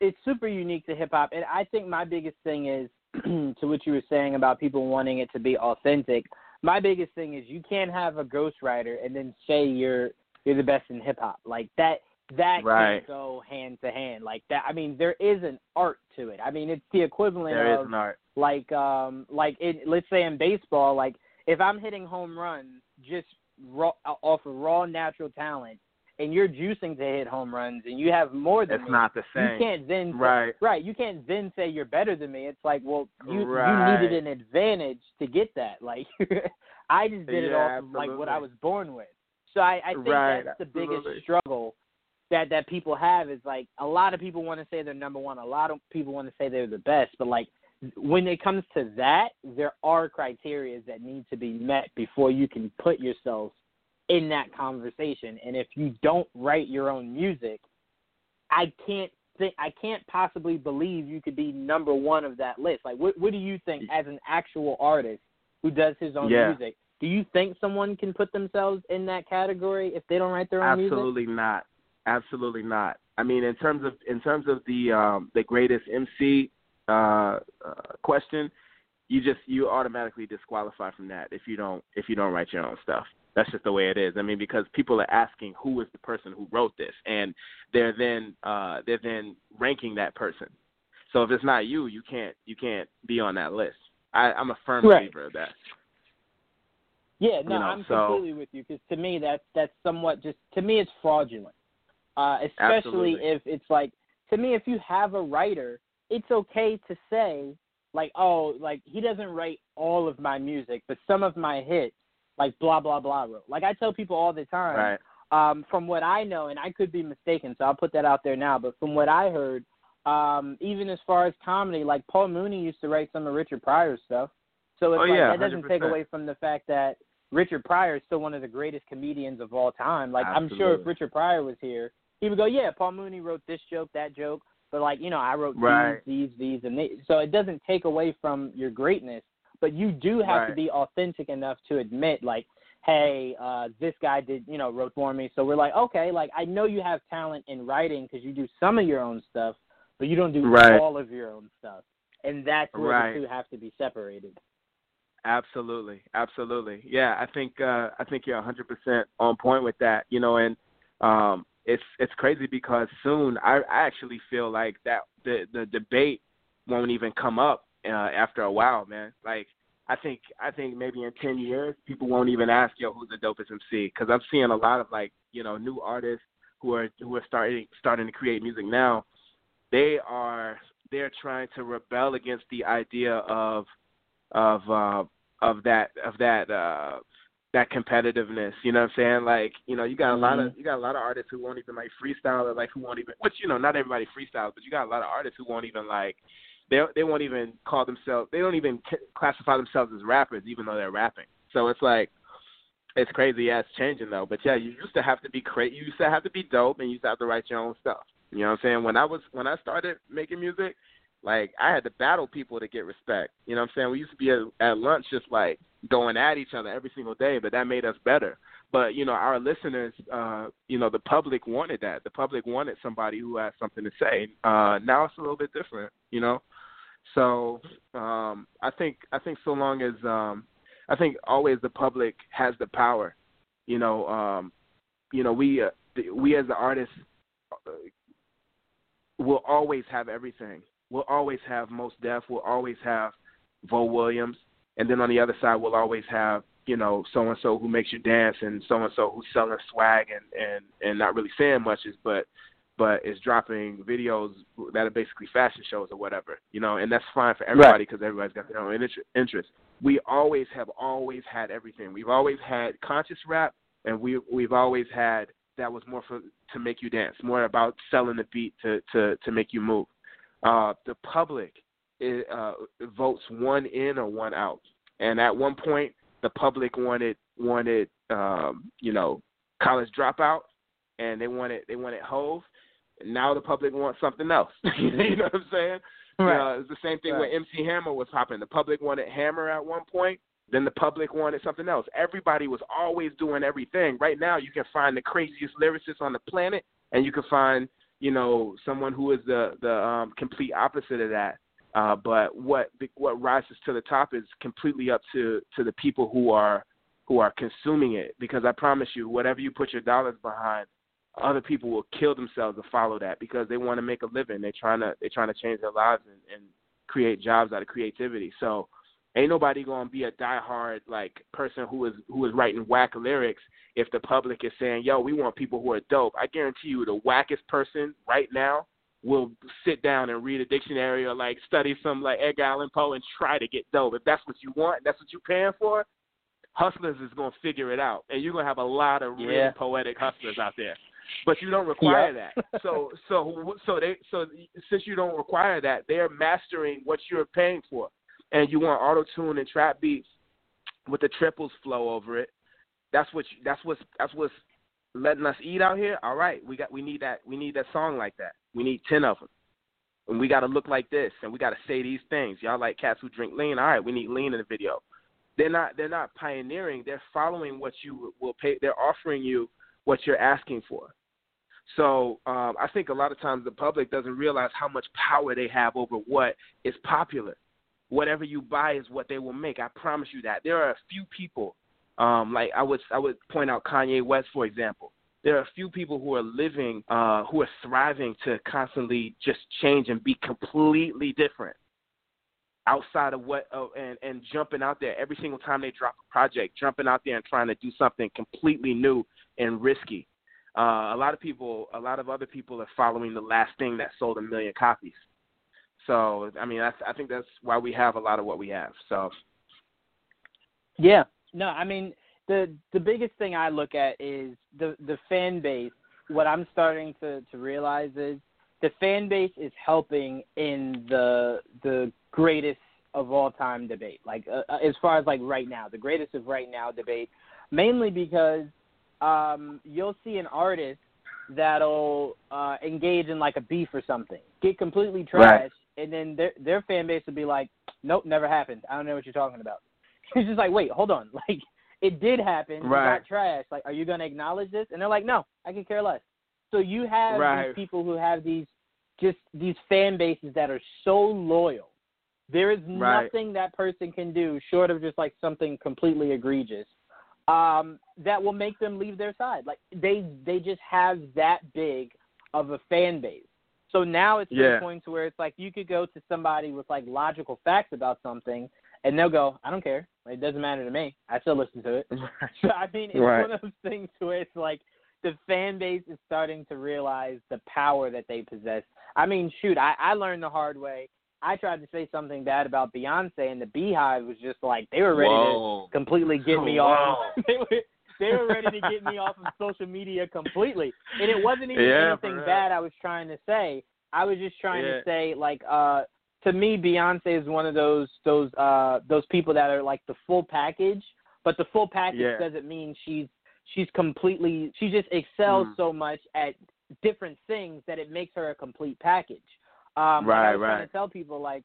It's super unique to hip hop, and I think my biggest thing is *clears throat* to what you were saying about people wanting it to be authentic. My biggest thing is you can't have a ghostwriter and then say you're you're the best in hip hop like that. That right. can't go hand to hand like that. I mean, there is an art to it. I mean, it's the equivalent There of is an art. like um like it, let's say in baseball, like if I'm hitting home runs just raw, off of raw natural talent, and you're juicing to hit home runs, and you have more than It's me, not the same. you can't then say- Right. right. You can't then say you're better than me. It's like, well, you Right. you needed an advantage to get that. *laughs* Like, I just did it Yeah, off of like what I was born with. So I, I think Right, that's the absolutely. biggest struggle that that people have is like a lot of people want to say they're number one. A lot of people want to say they're the best, but like when it comes to that, there are criteria that need to be met before you can put yourself in that conversation. And if you don't write your own music, I can't think I can't possibly believe you could be number one of that list. Like, what what do you think as an actual artist who does his own Yeah. music? Do you think someone can put themselves in that category if they don't write their own music? Absolutely not. Absolutely not. I mean, in terms of in terms of the um, the greatest MC uh, uh, question, you just you automatically disqualify from that if you don't if you don't write your own stuff. That's just the way it is. I mean, because people are asking who is the person who wrote this, and they're then uh, they're then ranking that person. So if it's not you, you can't you can't be on that list. I, I'm a firm Right. believer of that. Yeah, no, You know, I'm so- completely with you because to me that's that's somewhat just to me it's fraudulent. Uh, especially Absolutely. if it's like to me if you have a writer, it's okay to say like oh like he doesn't write all of my music, but some of my hits like blah blah blah wrote. Like I tell people all the time. Right. um, from what I know, and I could be mistaken, so I'll put that out there now. But from what I heard, um, even as far as comedy, like Paul Mooney used to write some of Richard Pryor's stuff. So it's Oh, like yeah, that doesn't take 100%. away from the fact that Richard Pryor is still one of the greatest comedians of all time. Like I'm sure if Richard Pryor was here, he would go, "Yeah, Paul Mooney wrote this joke, that joke." But like you know, I wrote Right. these, these, these, and these. So it doesn't take away from your greatness, but you do have to be authentic enough to admit, like, hey, uh, this guy did, you know, wrote for me. So we're like, okay, like I know you have talent in writing because you do some of your own stuff, but you don't do Right. all of your own stuff, and that's where Right. the two have to be separated. Absolutely, absolutely. Yeah, I think uh, I think you're 100% on point with that. You know, and um, it's it's crazy because soon I, I actually feel like that the the debate won't even come up uh, after a while, man. Like I think I think maybe in 10 years people won't even ask yo who's the dopest MC because I'm seeing a lot of like you know new artists who are who are starting starting to create music now. They are they're trying to rebel against the idea of of uh of that of that uh that competitiveness you know what i'm saying like you know you got a lot of you got a lot of artists who won't even like freestyle or like who won't even which you know not everybody freestyles but you got a lot of artists who won't even like they they won't even call themselves they don't even classify themselves as rappers even though they're rapping so it's like it's crazy yeah it's changing though but yeah you used to have to be cra- you used to have to be dope and you used to have to write your own stuff you know what i'm saying when i was when i started making music like I had to battle people to get respect. You know what I'm saying? We used to be at, at lunch just like going at each other every single day, but that made us better. but you know, our listeners, uh, you know, the public wanted that. The public wanted somebody who had something to say. Uh, now it's a little bit different, you know. So um, I think I think so long as um, I think always the public has the power. You know, um, you know we uh, we as the artists uh, will always have everything. We'll always have Mos Def. We'll always have Vo Williams, and then on the other side, we'll always have you know so and so who makes you dance, and so and so who's selling swag and and and not really saying much, is but but is dropping videos that are basically fashion shows or whatever, you know, and that's fine for everybody because right. everybody's got their own interest. We always have always had everything. We've always had conscious rap, and we we've always had that was more for to make you dance, more about selling the beat to to to make you move. Uh, the public it, uh, votes one in or one out, and at one point the public wanted wanted um, you know college dropout, and they wanted they wanted Hove, now the public wants something else. *laughs* you know what I'm saying? Right. Uh, it's the same thing right. when MC Hammer was popping. The public wanted Hammer at one point. Then the public wanted something else. Everybody was always doing everything. Right now, you can find the craziest lyricist on the planet, and you can find, you know, someone who is the the um, complete opposite of that. Uh, but what what rises to the top is completely up to to the people who are who are consuming it. Because I promise you, whatever you put your dollars behind, other people will kill themselves to follow that because they want to make a living. They're trying to they're trying to change their lives and, and create jobs out of creativity. So ain't nobody gonna be a diehard like person who is who is writing whack lyrics if the public is saying, Yo, we want people who are dope. I guarantee you the wackest person right now will sit down and read a dictionary or like study some like Edgar Allan Poe and try to get dope. If that's what you want, that's what you're paying for, hustlers is gonna figure it out. And you're gonna have a lot of really yeah. poetic hustlers out there but you don't require yep. that. So so so they so since you don't require that, they're mastering what you're paying for, and you want auto tune and trap beats with the triplet flow over it. That's what you, that's what's that's what's letting us eat out here. All right, we got we need that we need that song like that. We need ten of them. And we got to look like this, and we got to say these things. Y'all like cats who drink lean. All right, we need lean in the video. They're not. They're not pioneering. They're following what you will pay. They're offering you what you're asking for. So um, I think a lot of times the public doesn't realize how much power they have over what is popular. Whatever you buy is what they will make. I promise you that. There are a few people, um, like I would I would point out Kanye West for example. There are a few people who are living, uh, who are thriving to constantly just change and be completely different outside of what uh, and and jumping out there every single time they drop a project, jumping out there and trying to do something completely new and risky. Uh, a lot of people, a lot of other people are following the last thing that sold a million copies. So, I mean, I, I think that's why we have a lot of what we have. So, yeah, no, I mean, the the biggest thing I look at is the the fan base. What I'm starting to to realize is the fan base is helping in the the greatest of all time debate. Like uh, uh as far as like right now, the greatest of right now debate, mainly because um, you'll see an artist that'll uh, engage in like a beef or something, get completely trashed, right. and then their their fan base will be like, "Nope, never happened. I don't know what you're talking about." *laughs* it's just like, wait, hold on, *laughs* like it did happen. Right. It got trashed. Like, are you gonna acknowledge this? And they're like, "No, I can care less." So you have right. these people who have these just these fan bases that are so loyal. There is nothing that person can do short of just like something completely egregious um, that will make them leave their side. Like they they just have that big of a fan base. So now it's yeah. to the point to where it's like you could go to somebody with like logical facts about something, and they'll go, "I don't care. It doesn't matter to me. I still listen to it." *laughs* so I mean, it's right. one of those things where it's like the fan base is starting to realize the power that they possess. I mean, shoot, I, I learned the hard way I tried to say something bad about Beyonce, and the BeyHive was just like they were ready Whoa. to completely get me *laughs* off. *laughs* they were they were ready to get me off of social media completely, and it wasn't even yeah, anything bad I was trying to say. I was just trying yeah. to say like uh to me Beyonce is one of those those uh those people that are like the full package, but the full package yeah. doesn't mean she's she's completely she just excels mm. so much at different things that it makes her a complete package. Um, right, I was right. trying to tell people like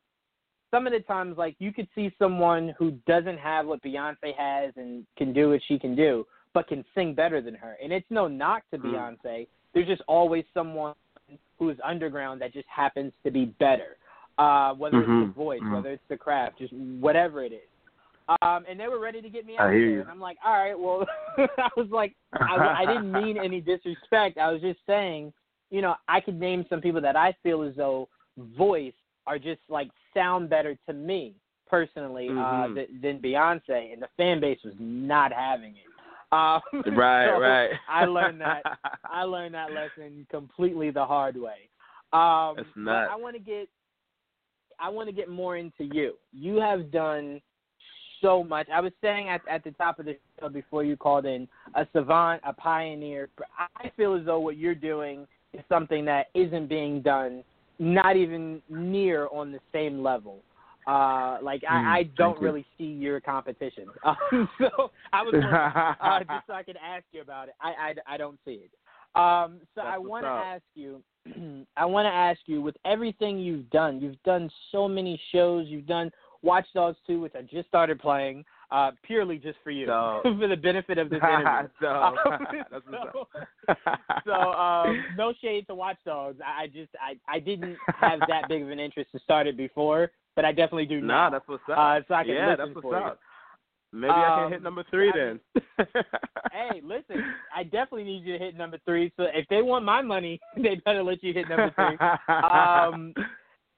some of the times like you could see someone who doesn't have what Beyonce has and can do what she can do, but can sing better than her. And it's no knock to Mm. Beyonce. There's just always someone who is underground that just happens to be better. Uh, whether it's Mhm. the voice, Mhm. whether it's the craft, just whatever it is. Um, and they were ready to get me I out there, you. and I'm like, all right, well, *laughs* I was like, I, I didn't *laughs* mean any disrespect. I was just saying, you know, I could name some people that I feel as though voice are just like sound better to me personally uh, Mhm. th- than Beyonce, and the fan base was not having it. Um, *laughs* *laughs* right, so right. I learned that. *laughs* I learned that lesson completely the hard way. Um, That's nuts. I want to get, I want to get more into you. You have done so much. I was saying at at the top of the show before you called in, a savant, a pioneer. I feel as though what you're doing is something that isn't being done, not even near on the same level. Uh, like Mm, I, I don't thank you. really see your competition. *laughs* Um, so I was wondering, uh, *laughs* just so I can ask you about it. I I, I don't see it. Um, so That's I want to ask you. *clears throat* I want to ask you with everything you've done. You've done so many shows. You've done Watch Dogs 2, which I just started playing, uh, purely just for you, *laughs* So- for the benefit of this interview. so, Um, so, so um, no shade to Watch Dogs. I, I just I, I didn't have that big of an interest to start it before, but I definitely do Nah, now. that's what's up. Uh, so I can yeah, listen that's what's for you. up. Maybe I Um, can hit number three I then. hey, listen, I definitely need you to hit number three. So if they want my money, *laughs* they better let you hit number three. Um,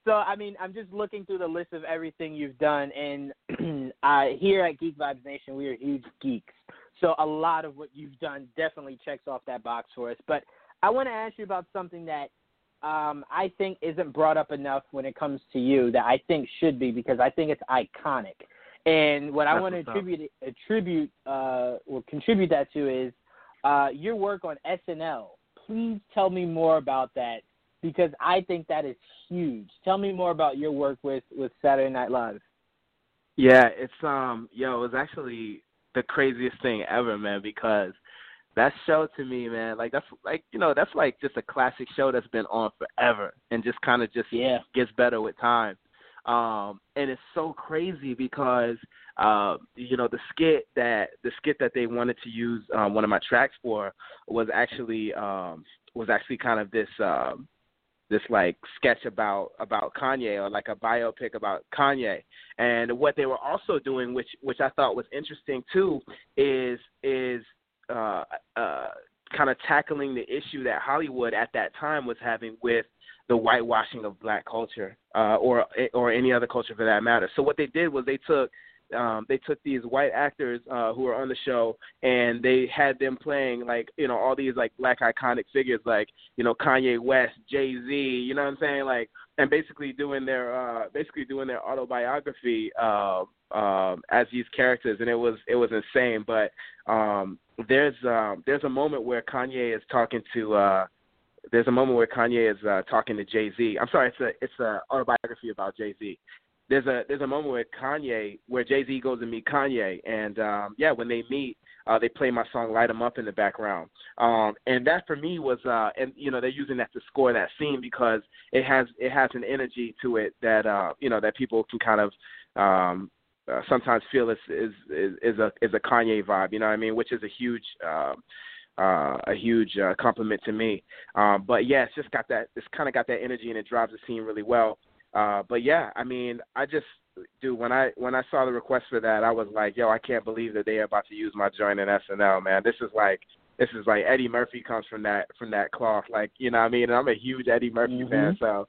so I mean, I'm just looking through the list of everything you've done, and *clears throat* uh, here at Geek Vibes Nation, we are huge geeks. So a lot of what you've done definitely checks off that box for us. But I want to ask you about something that um, I think isn't brought up enough when it comes to you that I think should be because I think it's iconic. And what I want to what's up. attribute attribute uh, or contribute that to is uh, your work on SNL. Please tell me more about that because I think that is huge. Tell me more about your work with with Saturday Night Live. Yeah, it's um yo, it was actually the craziest thing ever, man, because that show to me, man, like that's like you know, that's like just a classic show that's been on forever and just kind of just Yeah. gets better with time. Um and it's so crazy because uh you know, the skit that the skit that they wanted to use um one of my tracks for was actually um was actually kind of this um this like sketch about about Kanye or like a biopic about Kanye. And what they were also doing, which which I thought was interesting too, is is uh, uh, kind of tackling the issue that Hollywood at that time was having with the whitewashing of black culture, uh, or or any other culture for that matter. So what they did was they took um, they took these white actors uh, who were on the show and they had them playing like you know all these like black iconic figures like you know Kanye West, Jay Z, you know what I'm saying like and basically doing their uh, basically doing their autobiography uh, um, as these characters and it was it was insane. But um, there's um, there's a moment where Kanye is talking to uh, there's a moment where Kanye is uh, talking to Jay Z. I'm sorry, it's a it's a autobiography about Jay Z there's a there's a moment where Kanye where Jay Z goes to meet Kanye and um yeah when they meet uh they play my song Light 'em Up in the background um and that for me was uh and you know they're using that to score that scene because it has it has an energy to it that uh you know that people can kind of um uh, sometimes feel is is is is a is a Kanye vibe you know what I mean which is a huge um uh, a huge uh, compliment to me. Um, but yeah, it's just got that. It's kind of got that energy, and it drives the scene really well. Uh, but yeah, I mean, I just, dude, when I when I saw the request for that, I was like, yo, I can't believe that they are about to use my joint in SNL, man. This is like, this is like Eddie Murphy comes from that from that cloth, like you know, what I mean, and I'm a huge Eddie Murphy Mhm. fan, so,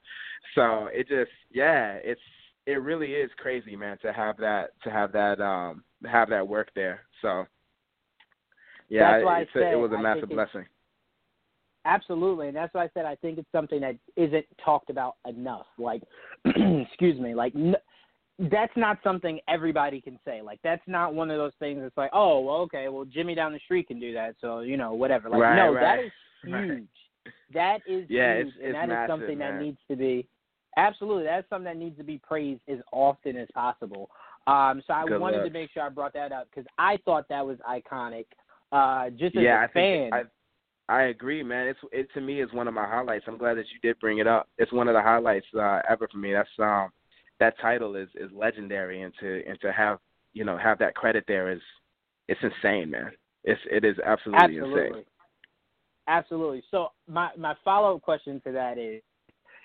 so it just, yeah, it's it really is crazy, man, to have that to have that um have that work there. So, yeah, That's why I it's a, it was a massive blessing. Absolutely, and that's why I said I think it's something that isn't talked about enough. Like, *clears throat* excuse me, like n- that's not something everybody can say. Like that's not one of those things that's like, oh, well, okay, well, Jimmy down the street can do that, so you know, whatever. Like, Right, no, right, that is *laughs* right. huge. That is Yeah, huge, it's- and it's that is massive, something man. that needs to be absolutely. That's something that needs to be praised as often as possible. Um, so I Good wanted to make sure I brought that up because I thought that was iconic. Uh, just as yeah, a I fan. think I I agree, man. It's it to me is one of my highlights. I'm glad that you did bring it up. It's one of the highlights uh, ever for me. That's um that title is is legendary, and to and to have you know have that credit there is it's insane, man. It's it is absolutely, absolutely. insane. Absolutely. So my my follow up question to that is,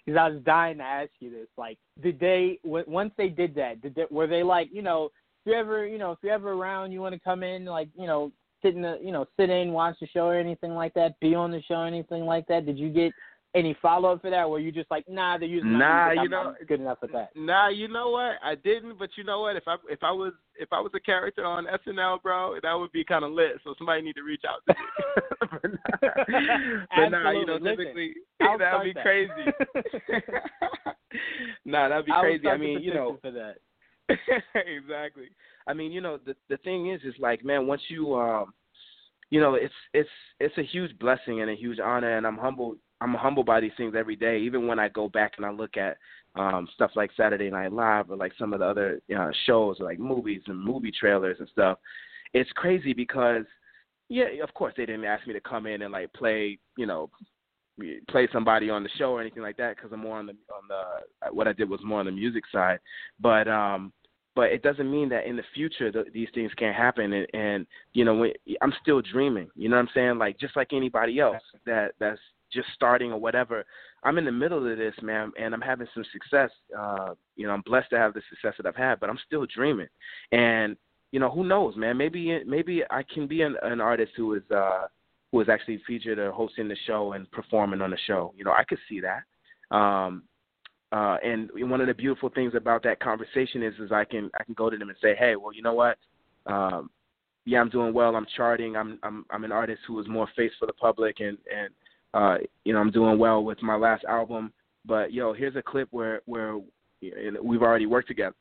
because I was dying to ask you this. Like, did they once they did that? Did they, were they like, you know, if you ever, you know, if you're ever around, you want to come in, like, you know, sit in the, you know, sit in, watch the show or anything like that, be on the show or anything like that? Did you get any follow up for that? Were you just like, nah, they're using nah, you know, good enough at that? Nah, you know what? I didn't, but you know what? If I if I was if I was a character on SNL, bro, that would be kind of lit. So somebody need to reach out to me. *laughs* but, nah, *laughs* nah, you know, typically Listen, *laughs* that would be that. crazy. nah, that'd be crazy. I mean, you know, for that. exactly. I mean, you know, the the thing is, is like, man, once you, um, you know, it's it's it's a huge blessing and a huge honor, and I'm humbled. I'm humbled by these things every day. Even when I go back and I look at um stuff like Saturday Night Live or like some of the other you know, shows, like movies and movie trailers and stuff, it's crazy because, yeah, of course they didn't ask me to come in and like play, you know, play somebody on the show or anything like that because I'm more on the on the what I did was more on the music side, but um but it doesn't mean that in the future the, these things can't happen. And, and you know when, I'm still dreaming. You know what I'm saying? Like just like anybody else that that's just starting or whatever I'm in the middle of this man and I'm having some success uh you know I'm blessed to have the success that I've had but I'm still dreaming and you know who knows man maybe maybe I can be an, an artist who is uh who is actually featured or hosting the show and performing on the show you know I could see that um uh, and one of the beautiful things about that conversation is, is I can I can go to them and say, hey, well, you know what? Um, yeah, I'm doing well. I'm charting. I'm I'm I'm an artist who is more face for the public, and and uh, you know I'm doing well with my last album. But yo, here's a clip where where we've already worked together,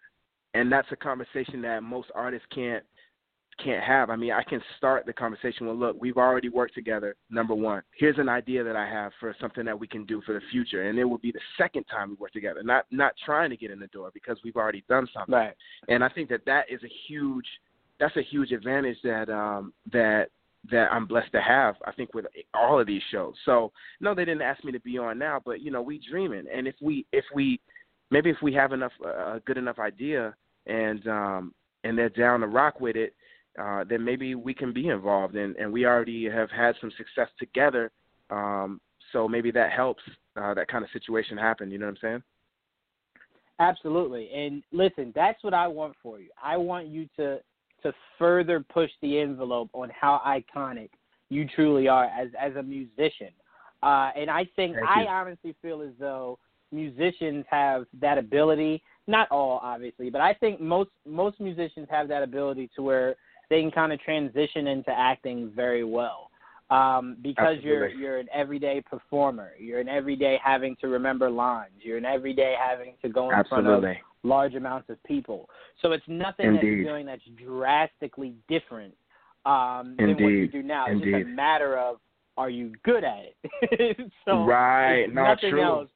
and that's a conversation that most artists can't can't have. I mean, I can start the conversation with, look, we've already worked together. Number one, here's an idea that I have for something that we can do for the future, and it will be the second time we work together. Not not trying to get in the door because we've already done something. Right. And I think that that is a huge, that's a huge advantage that um that that I'm blessed to have. I think with all of these shows. So no, they didn't ask me to be on now, but you know, we dreaming, and if we if we maybe if we have enough a good enough idea and um and they're down to rock with it uh, then maybe we can be involved. And, and we already have had some success together. Um, so maybe that helps uh, that kind of situation happen. You know what I'm saying? Absolutely. And listen, that's what I want for you. I want you to to further push the envelope on how iconic you truly are as as a musician. Uh, and I think Thank I you. honestly feel as though musicians have that ability. Not all, obviously, but I think most most musicians have that ability to where they can kind of transition into acting very well. Um, because Absolutely. you're you're an everyday performer. You're an everyday having to remember lines. You're an everyday having to go in front of Absolutely. Large amounts of people. So it's nothing that you're doing that's drastically different um, than what you do now. It's just a matter of are you good at it? *laughs* so right. No, nothing true. else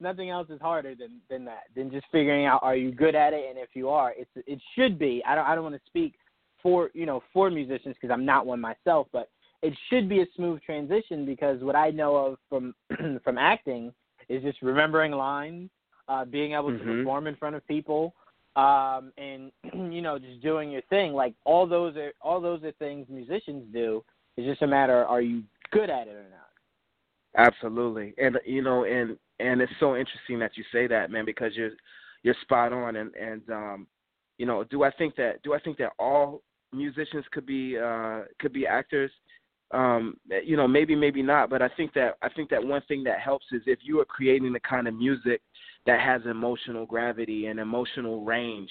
nothing else is harder than than that than just figuring out are you good at it and if you are it's it should be i don't i don't want to speak for you know for musicians because i'm not one myself but it should be a smooth transition because what i know of from *clears throat* from acting is just remembering lines uh being able to Mhm. perform in front of people um and *clears throat* you know just doing your thing. Like all those are all those are things musicians do. It's just a matter are you good at it or not? Absolutely, and you know, and and it's so interesting that you say that, man, because you're you're spot on, and and um, you know, do I think that do I think that all musicians could be uh could be actors? Um, you know, maybe maybe not, but I think that I think that one thing that helps is if you are creating the kind of music that has emotional gravity and emotional range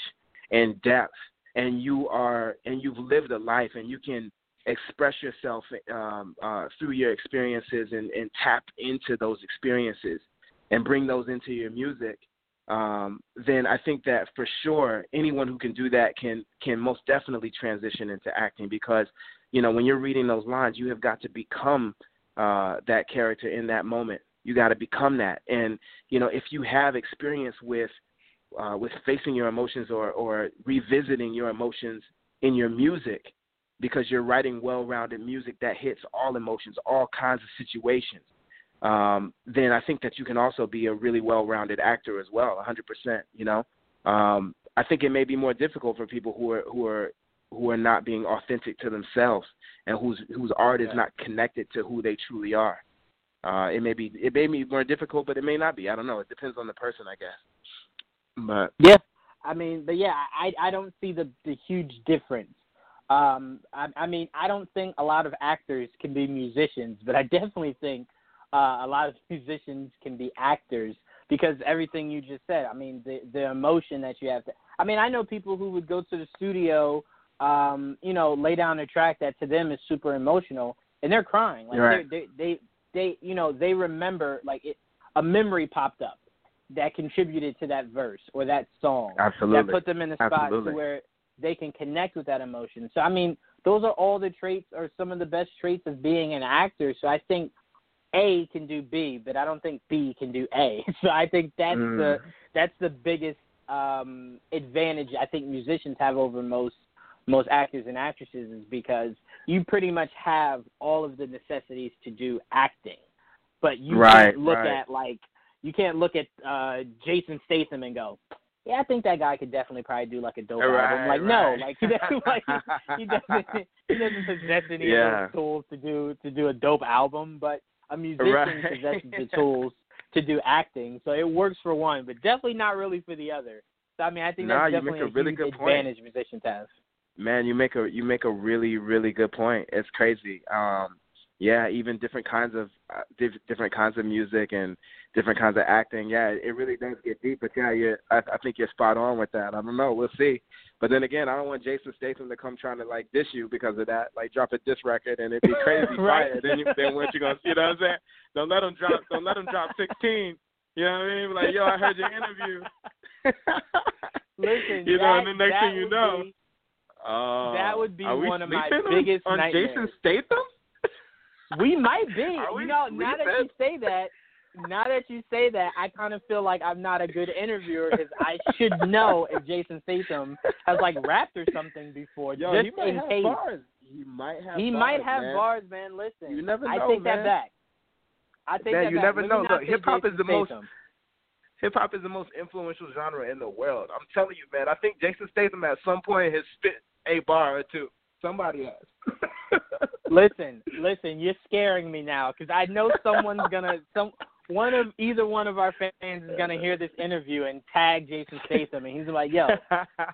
and depth, and you are and you've lived a life and you can express yourself um, uh, through your experiences and, and tap into those experiences and bring those into your music, um, then I think that for sure anyone who can do that can can most definitely transition into acting because you know when you're reading those lines, you have got to become uh, that character in that moment. You got to become that, and you know if you have experience with uh, with facing your emotions or or revisiting your emotions in your music because you're writing well-rounded music that hits all emotions, all kinds of situations, um, then I think that you can also be a really well-rounded actor as well, 100%. You know, um, I think it may be more difficult for people who are who are who are not being authentic to themselves and whose whose art is not connected to who they truly are. Uh, it may be it may be more difficult, but it may not be. I don't know. It depends on the person, I guess. But yeah, I mean, but yeah, I I don't see the the huge difference. Um, I, I mean, I don't think a lot of actors can be musicians, but I definitely think uh, a lot of *laughs* musicians can be actors because everything you just said. I mean, the the emotion that you have to. I mean, I know people who would go to the studio, um, you know, lay down a track that to them is super emotional, and they're crying. Like right. they they they you know they remember like it. A memory popped up that contributed to that verse or that song. Absolutely. That put them in a spot Absolutely. to where they can connect with that emotion. So I mean, those are all the traits or some of the best traits of being an actor. So I think A can do B, but I don't think B can do A. *laughs* So I think that's Mm. the that's the biggest um advantage I think musicians have over most most actors and actresses is because you pretty much have all of the necessities to do acting. But you Right, can't look right. at like you can't look at uh Jason Statham and go, yeah, I think that guy could definitely probably do like a dope Right, album. Like right. no, like *laughs* he doesn't like he doesn't *laughs* he doesn't possess any Yeah. of those tools to do to do a dope album, but a musician Right. possesses the *laughs* tools to do acting. So it works for one, but definitely not really for the other. So I mean I think Nah, that's you definitely make a really huge good point. advantage musicians have. Man, you make a you make a really really good point. It's crazy. Um, yeah, even different kinds of uh, diff- different kinds of music and different kinds of acting. Yeah, it really does get deep. But yeah, you I, I think you're spot on with that. I don't know. We'll see. But then again, I don't want Jason Statham to come trying to like diss you because of that. Like drop a diss record and it'd be *laughs* crazy Right. fire. Then you then what you gonna you know what I'm saying? Don't let him drop don't let him drop *laughs* sixteen. You know what I mean? Like, yo, I heard your interview. *laughs* Listen, you know, that- and the next thing you know, be- Oh, That would be one of my biggest on, on nightmares. Jason Statham. We might be. *laughs* We you know, now that you say that, now that you say that, I kind of feel like I'm not a good interviewer because I should know if Jason Statham has like rapped or something before, Yo, just he might in have case. bars. He might have. he bars, might have man. bars, man. Listen, You never I know, take man. that back. I take Man, that you back. never know. Look, hip-hop is Jason the most- Statham. Hip hop is the most influential genre in the world. I'm telling you, man. I think Jason Statham at some point has spit a bar or two. Somebody has. *laughs* Listen, listen, you're scaring me now because I know someone's gonna some one of either one of our fans is gonna hear this interview and tag Jason Statham, and he's like, "Yo,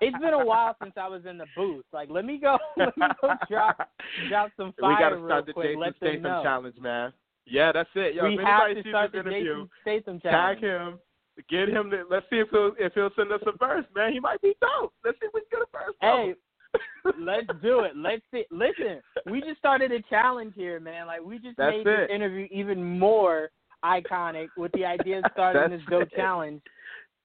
it's been a while since I was in the booth. Like, let me go, *laughs* let me go drop drop some fire we gotta start the quick. Jason Let Statham challenge, man. Yeah, that's it. Yo, we if have to start the interview, Jason Statham challenge. tag him. Get him. To, let's see if he'll if he'll send us a verse, man. He might be dope. Let's see if we can get a verse. Hey, let's do it. Let's see. Listen, we just started a challenge here, man. Like we just That's made this interview even more iconic with the idea of *laughs* starting this dope it. challenge.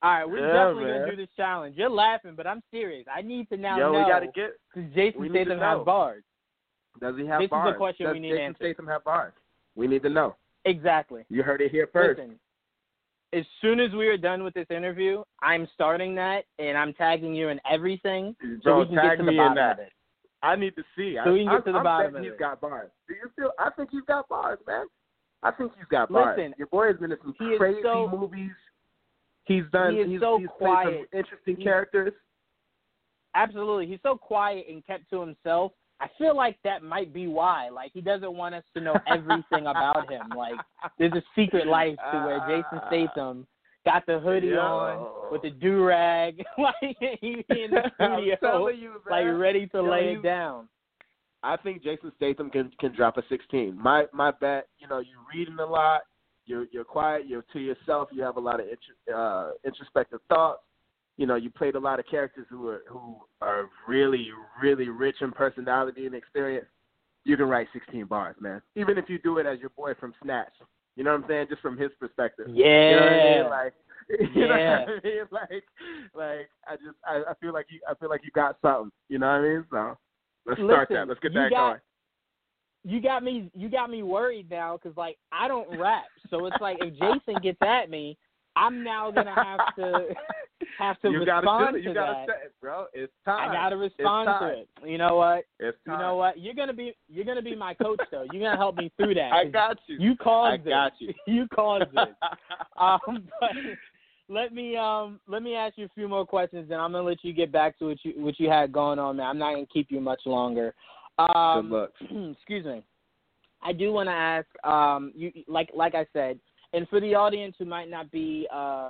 All right, we're Yeah, definitely man. gonna do this challenge. You're laughing, but I'm serious. I need to now Yo, know we gotta get. does Jason Statham have bars? Does he have This is the question Does we need Jason answered. Statham have bars? We need to know. Exactly. You heard it here first. Listen, as soon as we are done with this interview, I'm starting that and I'm tagging you in everything so Bro, we can get to the me bottom in that. of it. I need to see. So I, we can get I, to the I'm bottom of he's it. got bars. Do you feel? I think he's got bars, man. I think he's got bars. Listen, Your boy has been in some crazy so- movies. He's done. he is he's, so he's quiet. played some interesting characters. Absolutely. He's so quiet and kept to himself. I feel like that might be why. Like he doesn't want us to know *laughs* everything about him. Like there's a secret life to where Jason Statham got the hoodie Yo. on with the do rag, *laughs* like he in the *laughs* studio, you, like ready to Yo, lay he's- it down. I think Jason Statham can can drop a 16. My my bet, you know, you're reading a lot, you're you're quiet, you're to yourself, you have a lot of intro, uh, introspective thoughts. You know, you played a lot of characters who are who are really really rich in personality and experience. You can write 16 bars, man. Even if you do it as your boy from Snatch. You know what I'm saying? Just from his perspective. Yeah. You know what I mean? Like, *laughs* you know Yeah. what I mean? *laughs* Like, like I just, I, I feel like you, I feel like you got something. You know what I mean? So let's start that. Let's get that got- going. you got me you got me worried now because like I don't rap, so it's like if Jason gets at me, I'm now gonna have to *laughs* have to you gotta respond do it. You to gotta that. say it, bro. It's time. I gotta respond to it. You know what? It's time. You know what? You're gonna be you're gonna be my coach though. You're gonna help me through that. *laughs* I got you. You caused I got it. you. *laughs* You caused it. *laughs* um, but let me um let me ask you a few more questions, then I'm gonna let you get back to what you what you had going on, man. I'm not gonna keep you much longer. Um, Good luck. *clears throat* excuse me. I do want to ask, um, you like like I said, and for the audience who might not be, uh,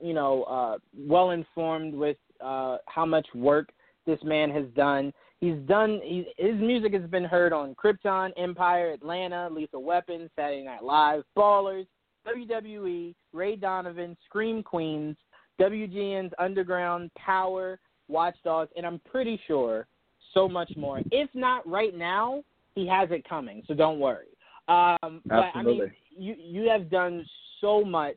you know, uh, well informed with uh, how much work this man has done. He's done. He, his music has been heard on Krypton, Empire, Atlanta, Lethal Weapon, Saturday Night Live, Ballers, WWE, Ray Donovan, Scream Queens, WGN's Underground, Power, Watch Dogs, and I'm pretty sure so much more. If not right now, he has it coming, so don't worry. Um, but I mean, Absolutely. You you have done so much.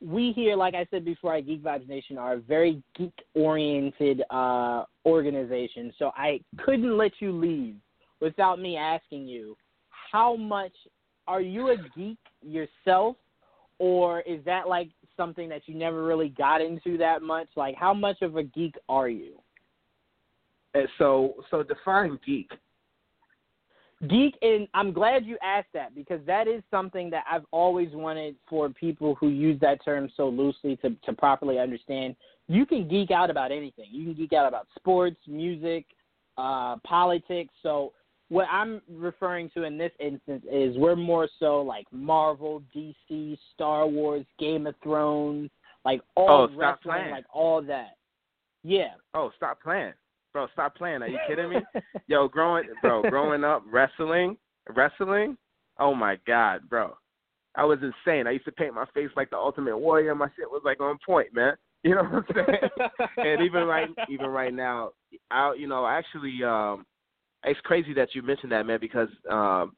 We here, like I said before, at Geek Vibes Nation are a very geek oriented uh, organization. So I couldn't let you leave without me asking you, how much are you a geek yourself, or is that like something that you never really got into that much? Like, how much of a geek are you? And so so define geek. Geek, and I'm glad you asked that because that is something that I've always wanted for people who use that term so loosely to, to properly understand. You can geek out about anything. You can geek out about sports, music, uh, politics. So, what I'm referring to in this instance is we're more so like Marvel, DC, Star Wars, Game of Thrones, like all Oh, stop wrestling, playing. like all that. Yeah. Oh, stop playing. Bro, stop playing. Are you kidding me? *laughs* Yo, growing bro, growing up wrestling, wrestling. Oh my god, bro. I was insane. I used to paint my face like the Ultimate Warrior. My shit was like on point, man. *laughs* You know what I'm saying? and even right, even right now, I, you know, actually, um, it's crazy that you mentioned that, man, because um,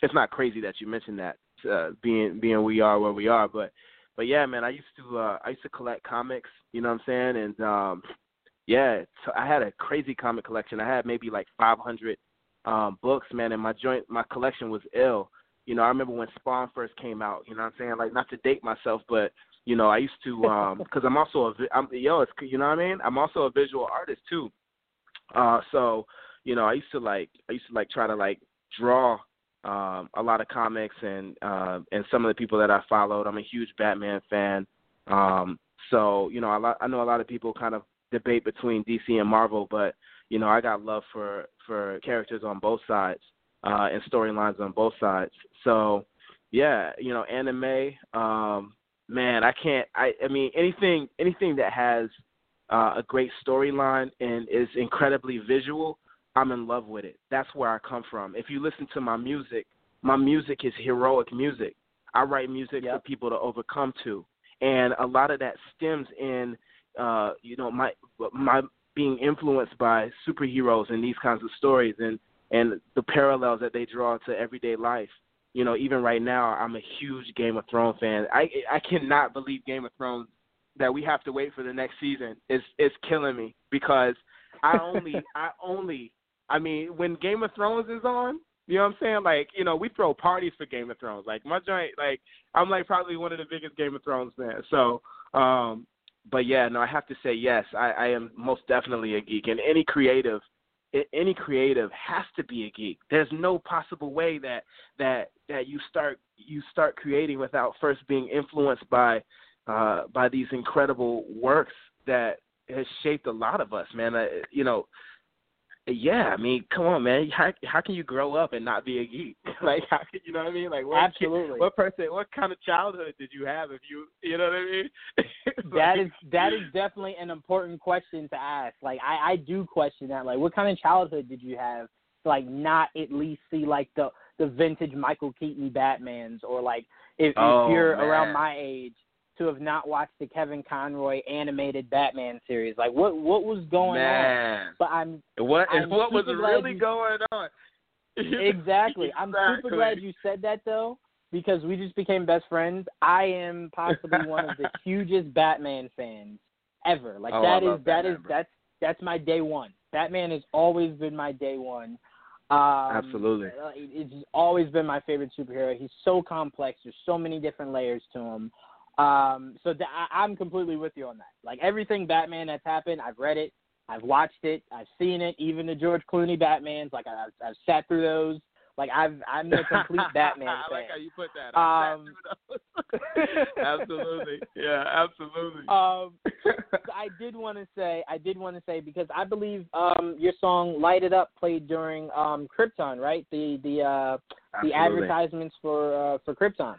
it's not crazy that you mentioned that, uh, being being we are where we are, but but yeah, man, I used to uh, I used to collect comics. You know what I'm saying? And um, yeah, so I had a crazy comic collection. I had maybe like 500 um, books, man, and my joint my collection was ill. You know, I remember when Spawn first came out. You know what I'm saying? Like not to date myself, but you know, I used to um *laughs* because I'm also a vi- I'm yo, it's you know what I mean? I'm also a visual artist too. Uh so, you know, I used to like I used to like try to like draw um a lot of comics and uh and some of the people that I followed. I'm a huge Batman fan. Um so, you know, lot, I know a lot of people kind of debate between DC and Marvel, but you know, I got love for for characters on both sides uh and storylines on both sides. So, yeah, you know, anime um man, I can't. I I mean anything anything that has uh, a great storyline and is incredibly visual, I'm in love with it. That's where I come from. If you listen to my music, my music is heroic music. I write music for people to overcome to, and a lot of that stems in, uh, you know, my my being influenced by superheroes and these kinds of stories and and the parallels that they draw to everyday life you know, even right now, I'm a huge Game of Thrones fan. I I cannot believe Game of Thrones that we have to wait for the next season. It's it's killing me because I only *laughs* I only I mean when Game of Thrones is on, you know what I'm saying? Like you know we throw parties for Game of Thrones. Like my joint, like I'm like probably one of the biggest Game of Thrones fans. So, um, but yeah, no, I have to say yes. I, I am most definitely a geek, and any creative any creative has to be a geek. There's no possible way that that that you start you start creating without first being influenced by uh by these incredible works that has shaped a lot of us, man. Uh, you know, yeah, I mean, come on, man. How how can you grow up and not be a geek? *laughs* like, how can you know what I mean? Like, what kid- Absolutely. what person, what kind of childhood did you have if you, you know what I mean? *laughs* that Like, is that is definitely an important question to ask. Like I, I do question that. Like what kind of childhood did you have to like not at least see like the the vintage Michael Keaton Batmans or like if, Oh, if you're man. around my age to have not watched the Kevin Conroy animated Batman series. Like what what was going on? But I'm What I'm what was really you- going on? *laughs* exactly. I'm super glad you said that though, because we just became best friends. I am possibly one of the *laughs* hugest Batman fans ever. Like Oh, that is that is that's that's my day one. Batman has always been my day one. Um, Absolutely. uh, It's always been my favorite superhero. He's so complex. There's so many different layers to him. Um, so th- I, I'm completely with you on that. Like everything Batman that's happened, I've read it, I've watched it, I've seen it. Even the George Clooney Batman's, like I, I've, I've sat through those. Like I've I'm the complete *laughs* Batman I fan. like how you put that. Um, *laughs* absolutely. Yeah, absolutely. Um, I did want to say, I did want to say because I believe um your song "Light It Up" played during um Krypton, right? The the uh the advertisements for uh for Krypton.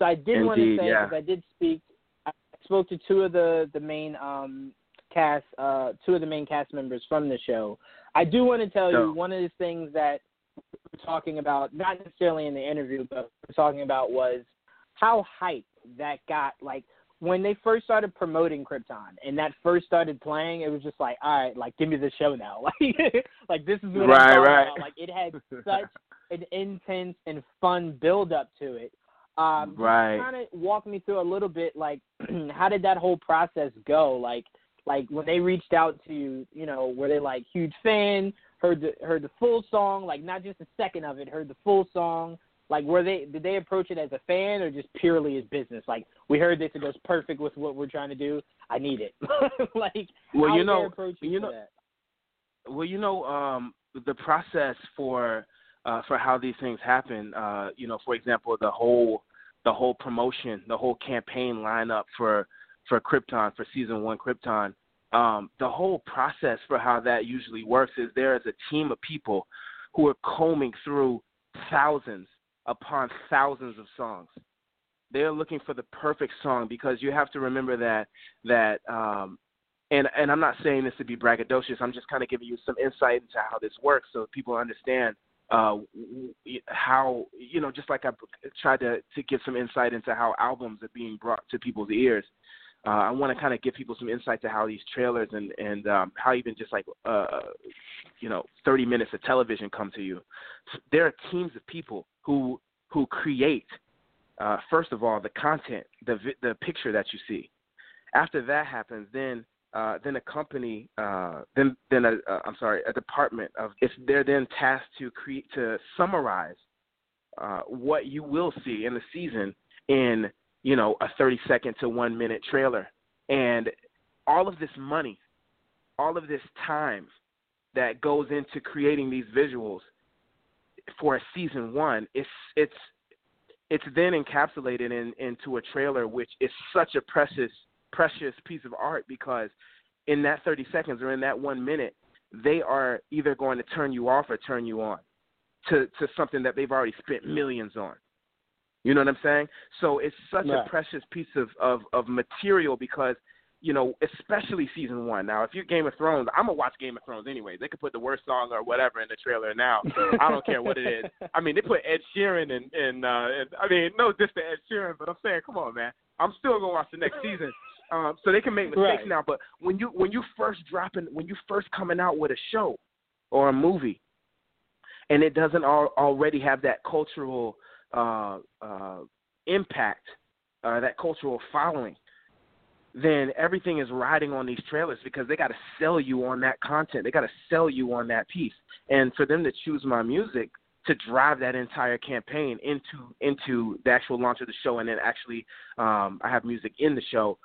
So I did want to Indeed, say yeah. because I did speak, I spoke to two of the the main um cast, uh two of the main cast members from the show. I do want to tell you one of the things that we're talking about, not necessarily in the interview, but we're talking about was how hype that got. Like when they first started promoting Krypton and that first started playing, it was just like, all right, like give me the show now. *laughs* Like, like this is what Right, I'm right. about. Like it had such an intense and fun build up to it. Um, Right. Kind of walk me through a little bit, like *clears throat* how did that whole process go? Like, like when they reached out to you, you know, were they like huge fan? Heard the heard the full song, like not just a second of it. Heard the full song. Like, were they did they approach it as a fan or just purely as business? Like, we heard this, it goes perfect with what we're trying to do. I need it. *laughs* like, Well, how you know- approach you know- that? Well, you know, um, the process for uh, for how these things happen. Uh, you know, for example, the whole the whole promotion, the whole campaign lineup for for Krypton for season one Krypton. Um, the whole process for how that usually works is there is a team of people who are combing through thousands upon thousands of songs. They're looking for the perfect song because you have to remember that that um, and and I'm not saying this to be braggadocious. I'm just kind of giving you some insight into how this works, so people understand uh, how you know, just like I tried to to give some insight into how albums are being brought to people's ears. Uh, I want to kind of give people some insight to how these trailers and and um, how even just like uh, you know 30 minutes of television come to you. There are teams of people who who create uh, first of all the content, the the picture that you see. After that happens, then uh, then a company, uh, then then a, uh, I'm sorry, a department of if they're then tasked to create to summarize uh, what you will see in the season in you know a 30 second to one minute trailer, and all of this money, all of this time that goes into creating these visuals for a season one, it's it's it's then encapsulated in into a trailer, which is such a precious precious piece of art because in that 30 seconds or in that one minute, they are either going to turn you off or turn you on to to something that they've already spent millions on. You know what I'm saying? So it's such Right. a precious piece of, of of material because you know, especially season one. Now, if you're Game of Thrones, I'm gonna watch Game of Thrones anyway. They could put the worst song or whatever in the trailer now. I don't care what it is. *laughs* I mean, they put Ed Sheeran and and, uh, and I mean, no, just to Ed Sheeran, but I'm saying, come on, man. I'm still gonna watch the next season. Um, so they can make mistakes Right. now, but when you when you first dropping when you first coming out with a show or a movie, and it doesn't al- already have that cultural uh, uh, impact, uh, that cultural following, then everything is riding on these trailers because they got to sell you on that content. They got to sell you on that piece. And for them to choose my music to drive that entire campaign into into the actual launch of the show, and then actually um, I have music in the show.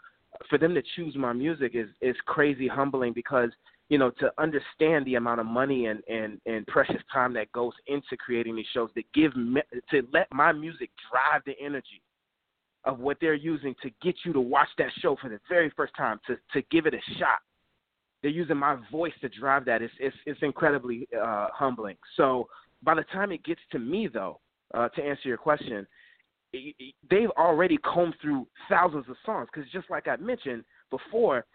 For them to choose my music is is crazy humbling because you know to understand the amount of money and and and precious time that goes into creating these shows to give me, to let my music drive the energy of what they're using to get you to watch that show for the very first time, to to give it a shot. They're using my voice to drive that. It's it's, it's incredibly uh, humbling. So by the time it gets to me, though, uh, to answer your question, they've already combed through thousands of songs. Because just like I mentioned before,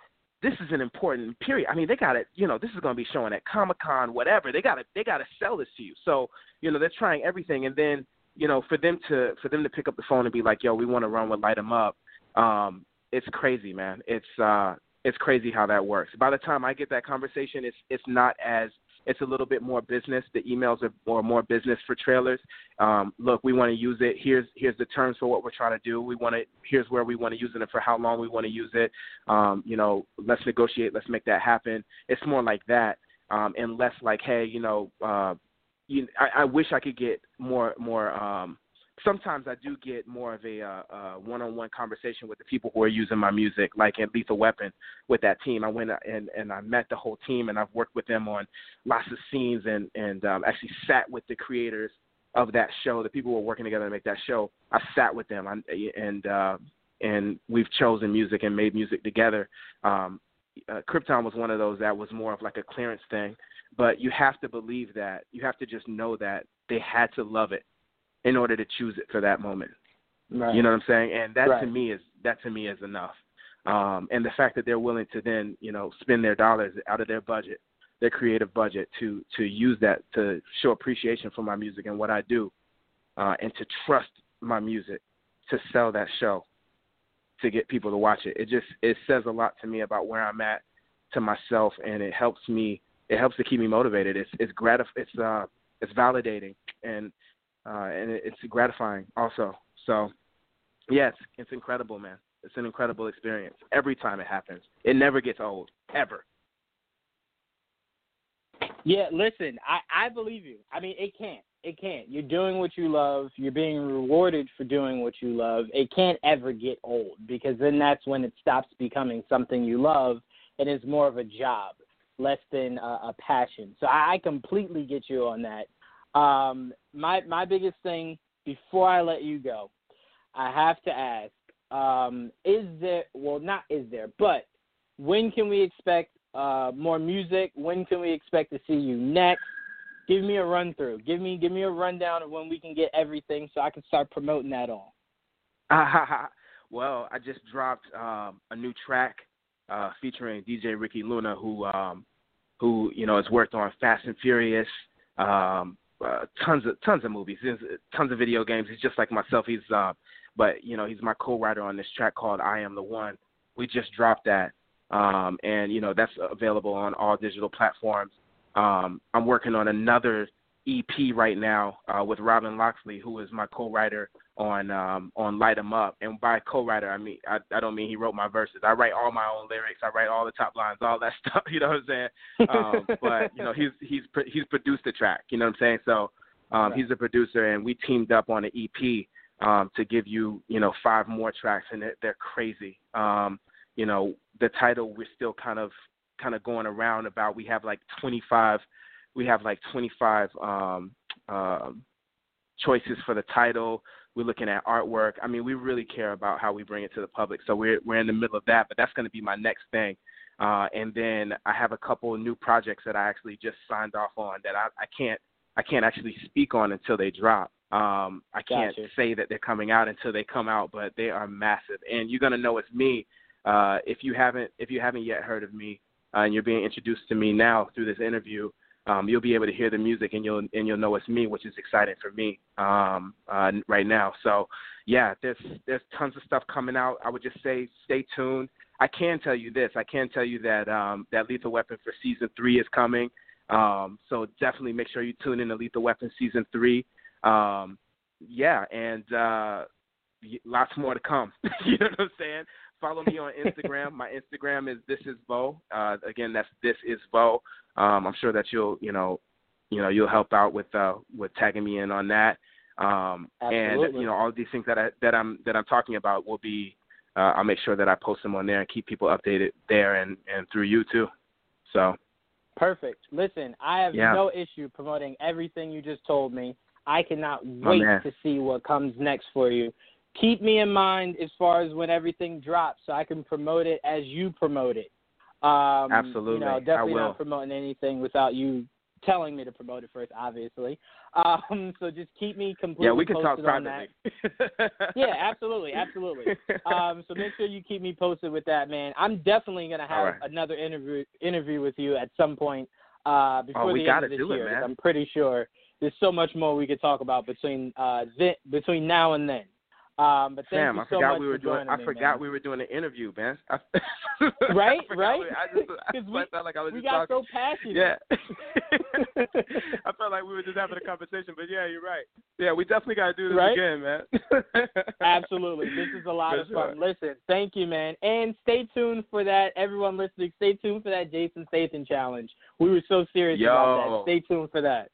this is an important period. I mean, they got to, you know, this is going to be showing at Comic Con, whatever. They got to, they got to sell this to you. So, you know, they're trying everything, and then, you know, for them to, for them to pick up the phone and be like, "Yo, we want to run with Light 'Em Up," um, it's crazy, man. It's, uh, it's crazy how that works. By the time I get that conversation, it's, it's not as it's a little bit more business. The emails are more more business for trailers. Um, look, we want to use it. Here's here's the terms for what we're trying to do. We want to here's where we want to use it and for how long we want to use it. Um, you know, let's negotiate. Let's make that happen. It's more like that, um, and less like, hey, you know, uh, you, I, I wish I could get more more. Um, sometimes I do get more of a uh, uh, one-on-one conversation with the people who are using my music, like in Lethal Weapon with that team. I went and and I met the whole team, and I've worked with them on lots of scenes, and and um, actually sat with the creators of that show, the people who were working together to make that show, I sat with them and uh, and we've chosen music and made music together. Um, uh, Krypton was one of those that was more of like a clearance thing, but you have to believe that. You have to just know that they had to love it in order to choose it for that moment. Right. You know what I'm saying? And that right. to me is that to me is enough. Um, and the fact that they're willing to then you know spend their dollars out of their budget, their creative budget, to to use that to show appreciation for my music and what I do, uh, and to trust my music to sell that show to get people to watch it. It just it says a lot to me about where I'm at to myself, and it helps me. It helps to keep me motivated. It's it's gratif- It's uh it's validating and uh and it's gratifying also. So yes, it's incredible, man. It's an incredible experience every time it happens. It never gets old ever. Yeah, listen, I I believe you. I mean, it can't. It can't. You're doing what you love. You're being rewarded for doing what you love. It can't ever get old because then that's when it stops becoming something you love and is more of a job, less than a, a passion. So I, I completely get you on that. Um, my my biggest thing before I let you go, I have to ask: um, Is there? Well, not is there, but when can we expect uh, more music? When can we expect to see you next? Give me a run through. Give me give me a rundown of when we can get everything so I can start promoting that all. *laughs* well, I just dropped um, a new track uh, featuring DJ Ricky Luna, who um, who you know has worked on Fast and Furious, um, uh, tons of tons of movies, tons of video games. He's just like myself. He's uh, but you know he's my co-writer on this track called I Am the One. We just dropped that, um, and you know that's available on all digital platforms. Um, I'm working on another EP right now uh, with Robin Loxley, who is my co-writer on um, on Light 'Em Up. And by co-writer, I mean I, I don't mean he wrote my verses. I write all my own lyrics. I write all the top lines, all that *laughs* stuff. You know what I'm saying? Um, *laughs* but you know he's he's he's produced the track. You know what I'm saying? So um, right. he's a producer, and we teamed up on an EP um, to give you you know five more tracks, and they're, they're crazy. Um, you know the title we're still kind of kind of going around about. We have like 25, we have like 25 um, uh, choices for the title. We're looking at artwork. I mean, we really care about how we bring it to the public. So we're we're in the middle of that, but that's going to be my next thing. Uh, and then I have a couple of new projects that I actually just signed off on that I, I can't I can't actually speak on until they drop. Um, I can't gotcha. say that they're coming out until they come out, but they are massive, and you're gonna know it's me uh, if you haven't if you haven't yet heard of me uh, and you're being introduced to me now through this interview, um, you'll be able to hear the music and you'll and you'll know it's me, which is exciting for me um, uh, right now. So yeah, there's there's tons of stuff coming out. I would just say stay tuned. I can tell you this. I can tell you that um, that Lethal Weapon for season three is coming. Um, so definitely make sure you tune in to Lethal Weapon season three. Um, yeah, and uh, lots more to come. *laughs* you know what I'm saying? Follow me on Instagram. My Instagram is this is Vo. Uh, again, that's this is Vo. Um, I'm sure that you'll you know you know you'll help out with uh, with tagging me in on that. Um, and you know all these things that I that I'm that I'm talking about will be. Uh, I'll make sure that I post them on there and keep people updated there and and through you too. So. Perfect. Listen, I have yeah. no issue promoting everything you just told me. I cannot wait oh, to see what comes next for you keep me in mind as far as when everything drops so I can promote it as you promote it. Um, Absolutely. You know, definitely not promoting anything without you telling me to promote it first, obviously. Um, *laughs* so just keep me completely yeah, we can posted talk on that. yeah, absolutely, absolutely. Um, so make sure you keep me posted with that, man. I'm definitely gonna have right. another interview interview with you at some point uh, before oh, the end of this year. It, I'm pretty sure there's so much more we could talk about between uh, th- between now and then. Um, but thank Sam, you I so forgot much we were doing. I me, forgot man. we were doing an interview, man. *laughs* *laughs* right, I right. We, I just, *laughs* I we, felt like I was we just got talking. so passionate. Yeah. I felt like we were just having a conversation, but yeah, you're right. Yeah, we definitely got to do this right? again, man. Absolutely, this is a lot for of sure. fun. Listen, thank you, man, and stay tuned for that. Everyone listening, stay tuned for that Jason Statham challenge. We were so serious Yo. about that. Stay tuned for that.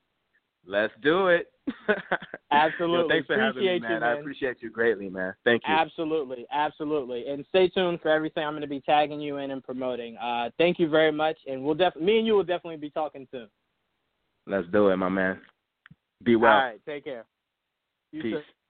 Let's do it. *laughs* Absolutely. Yo, thanks for appreciate having me, man. you, man. I appreciate you greatly, man. Thank you. Absolutely, absolutely. And stay tuned for everything I'm going to be tagging you in and promoting. Uh, thank you very much, and we'll def- me and you will definitely be talking soon. Let's do it, my man. Be well. All right, take care. Peace.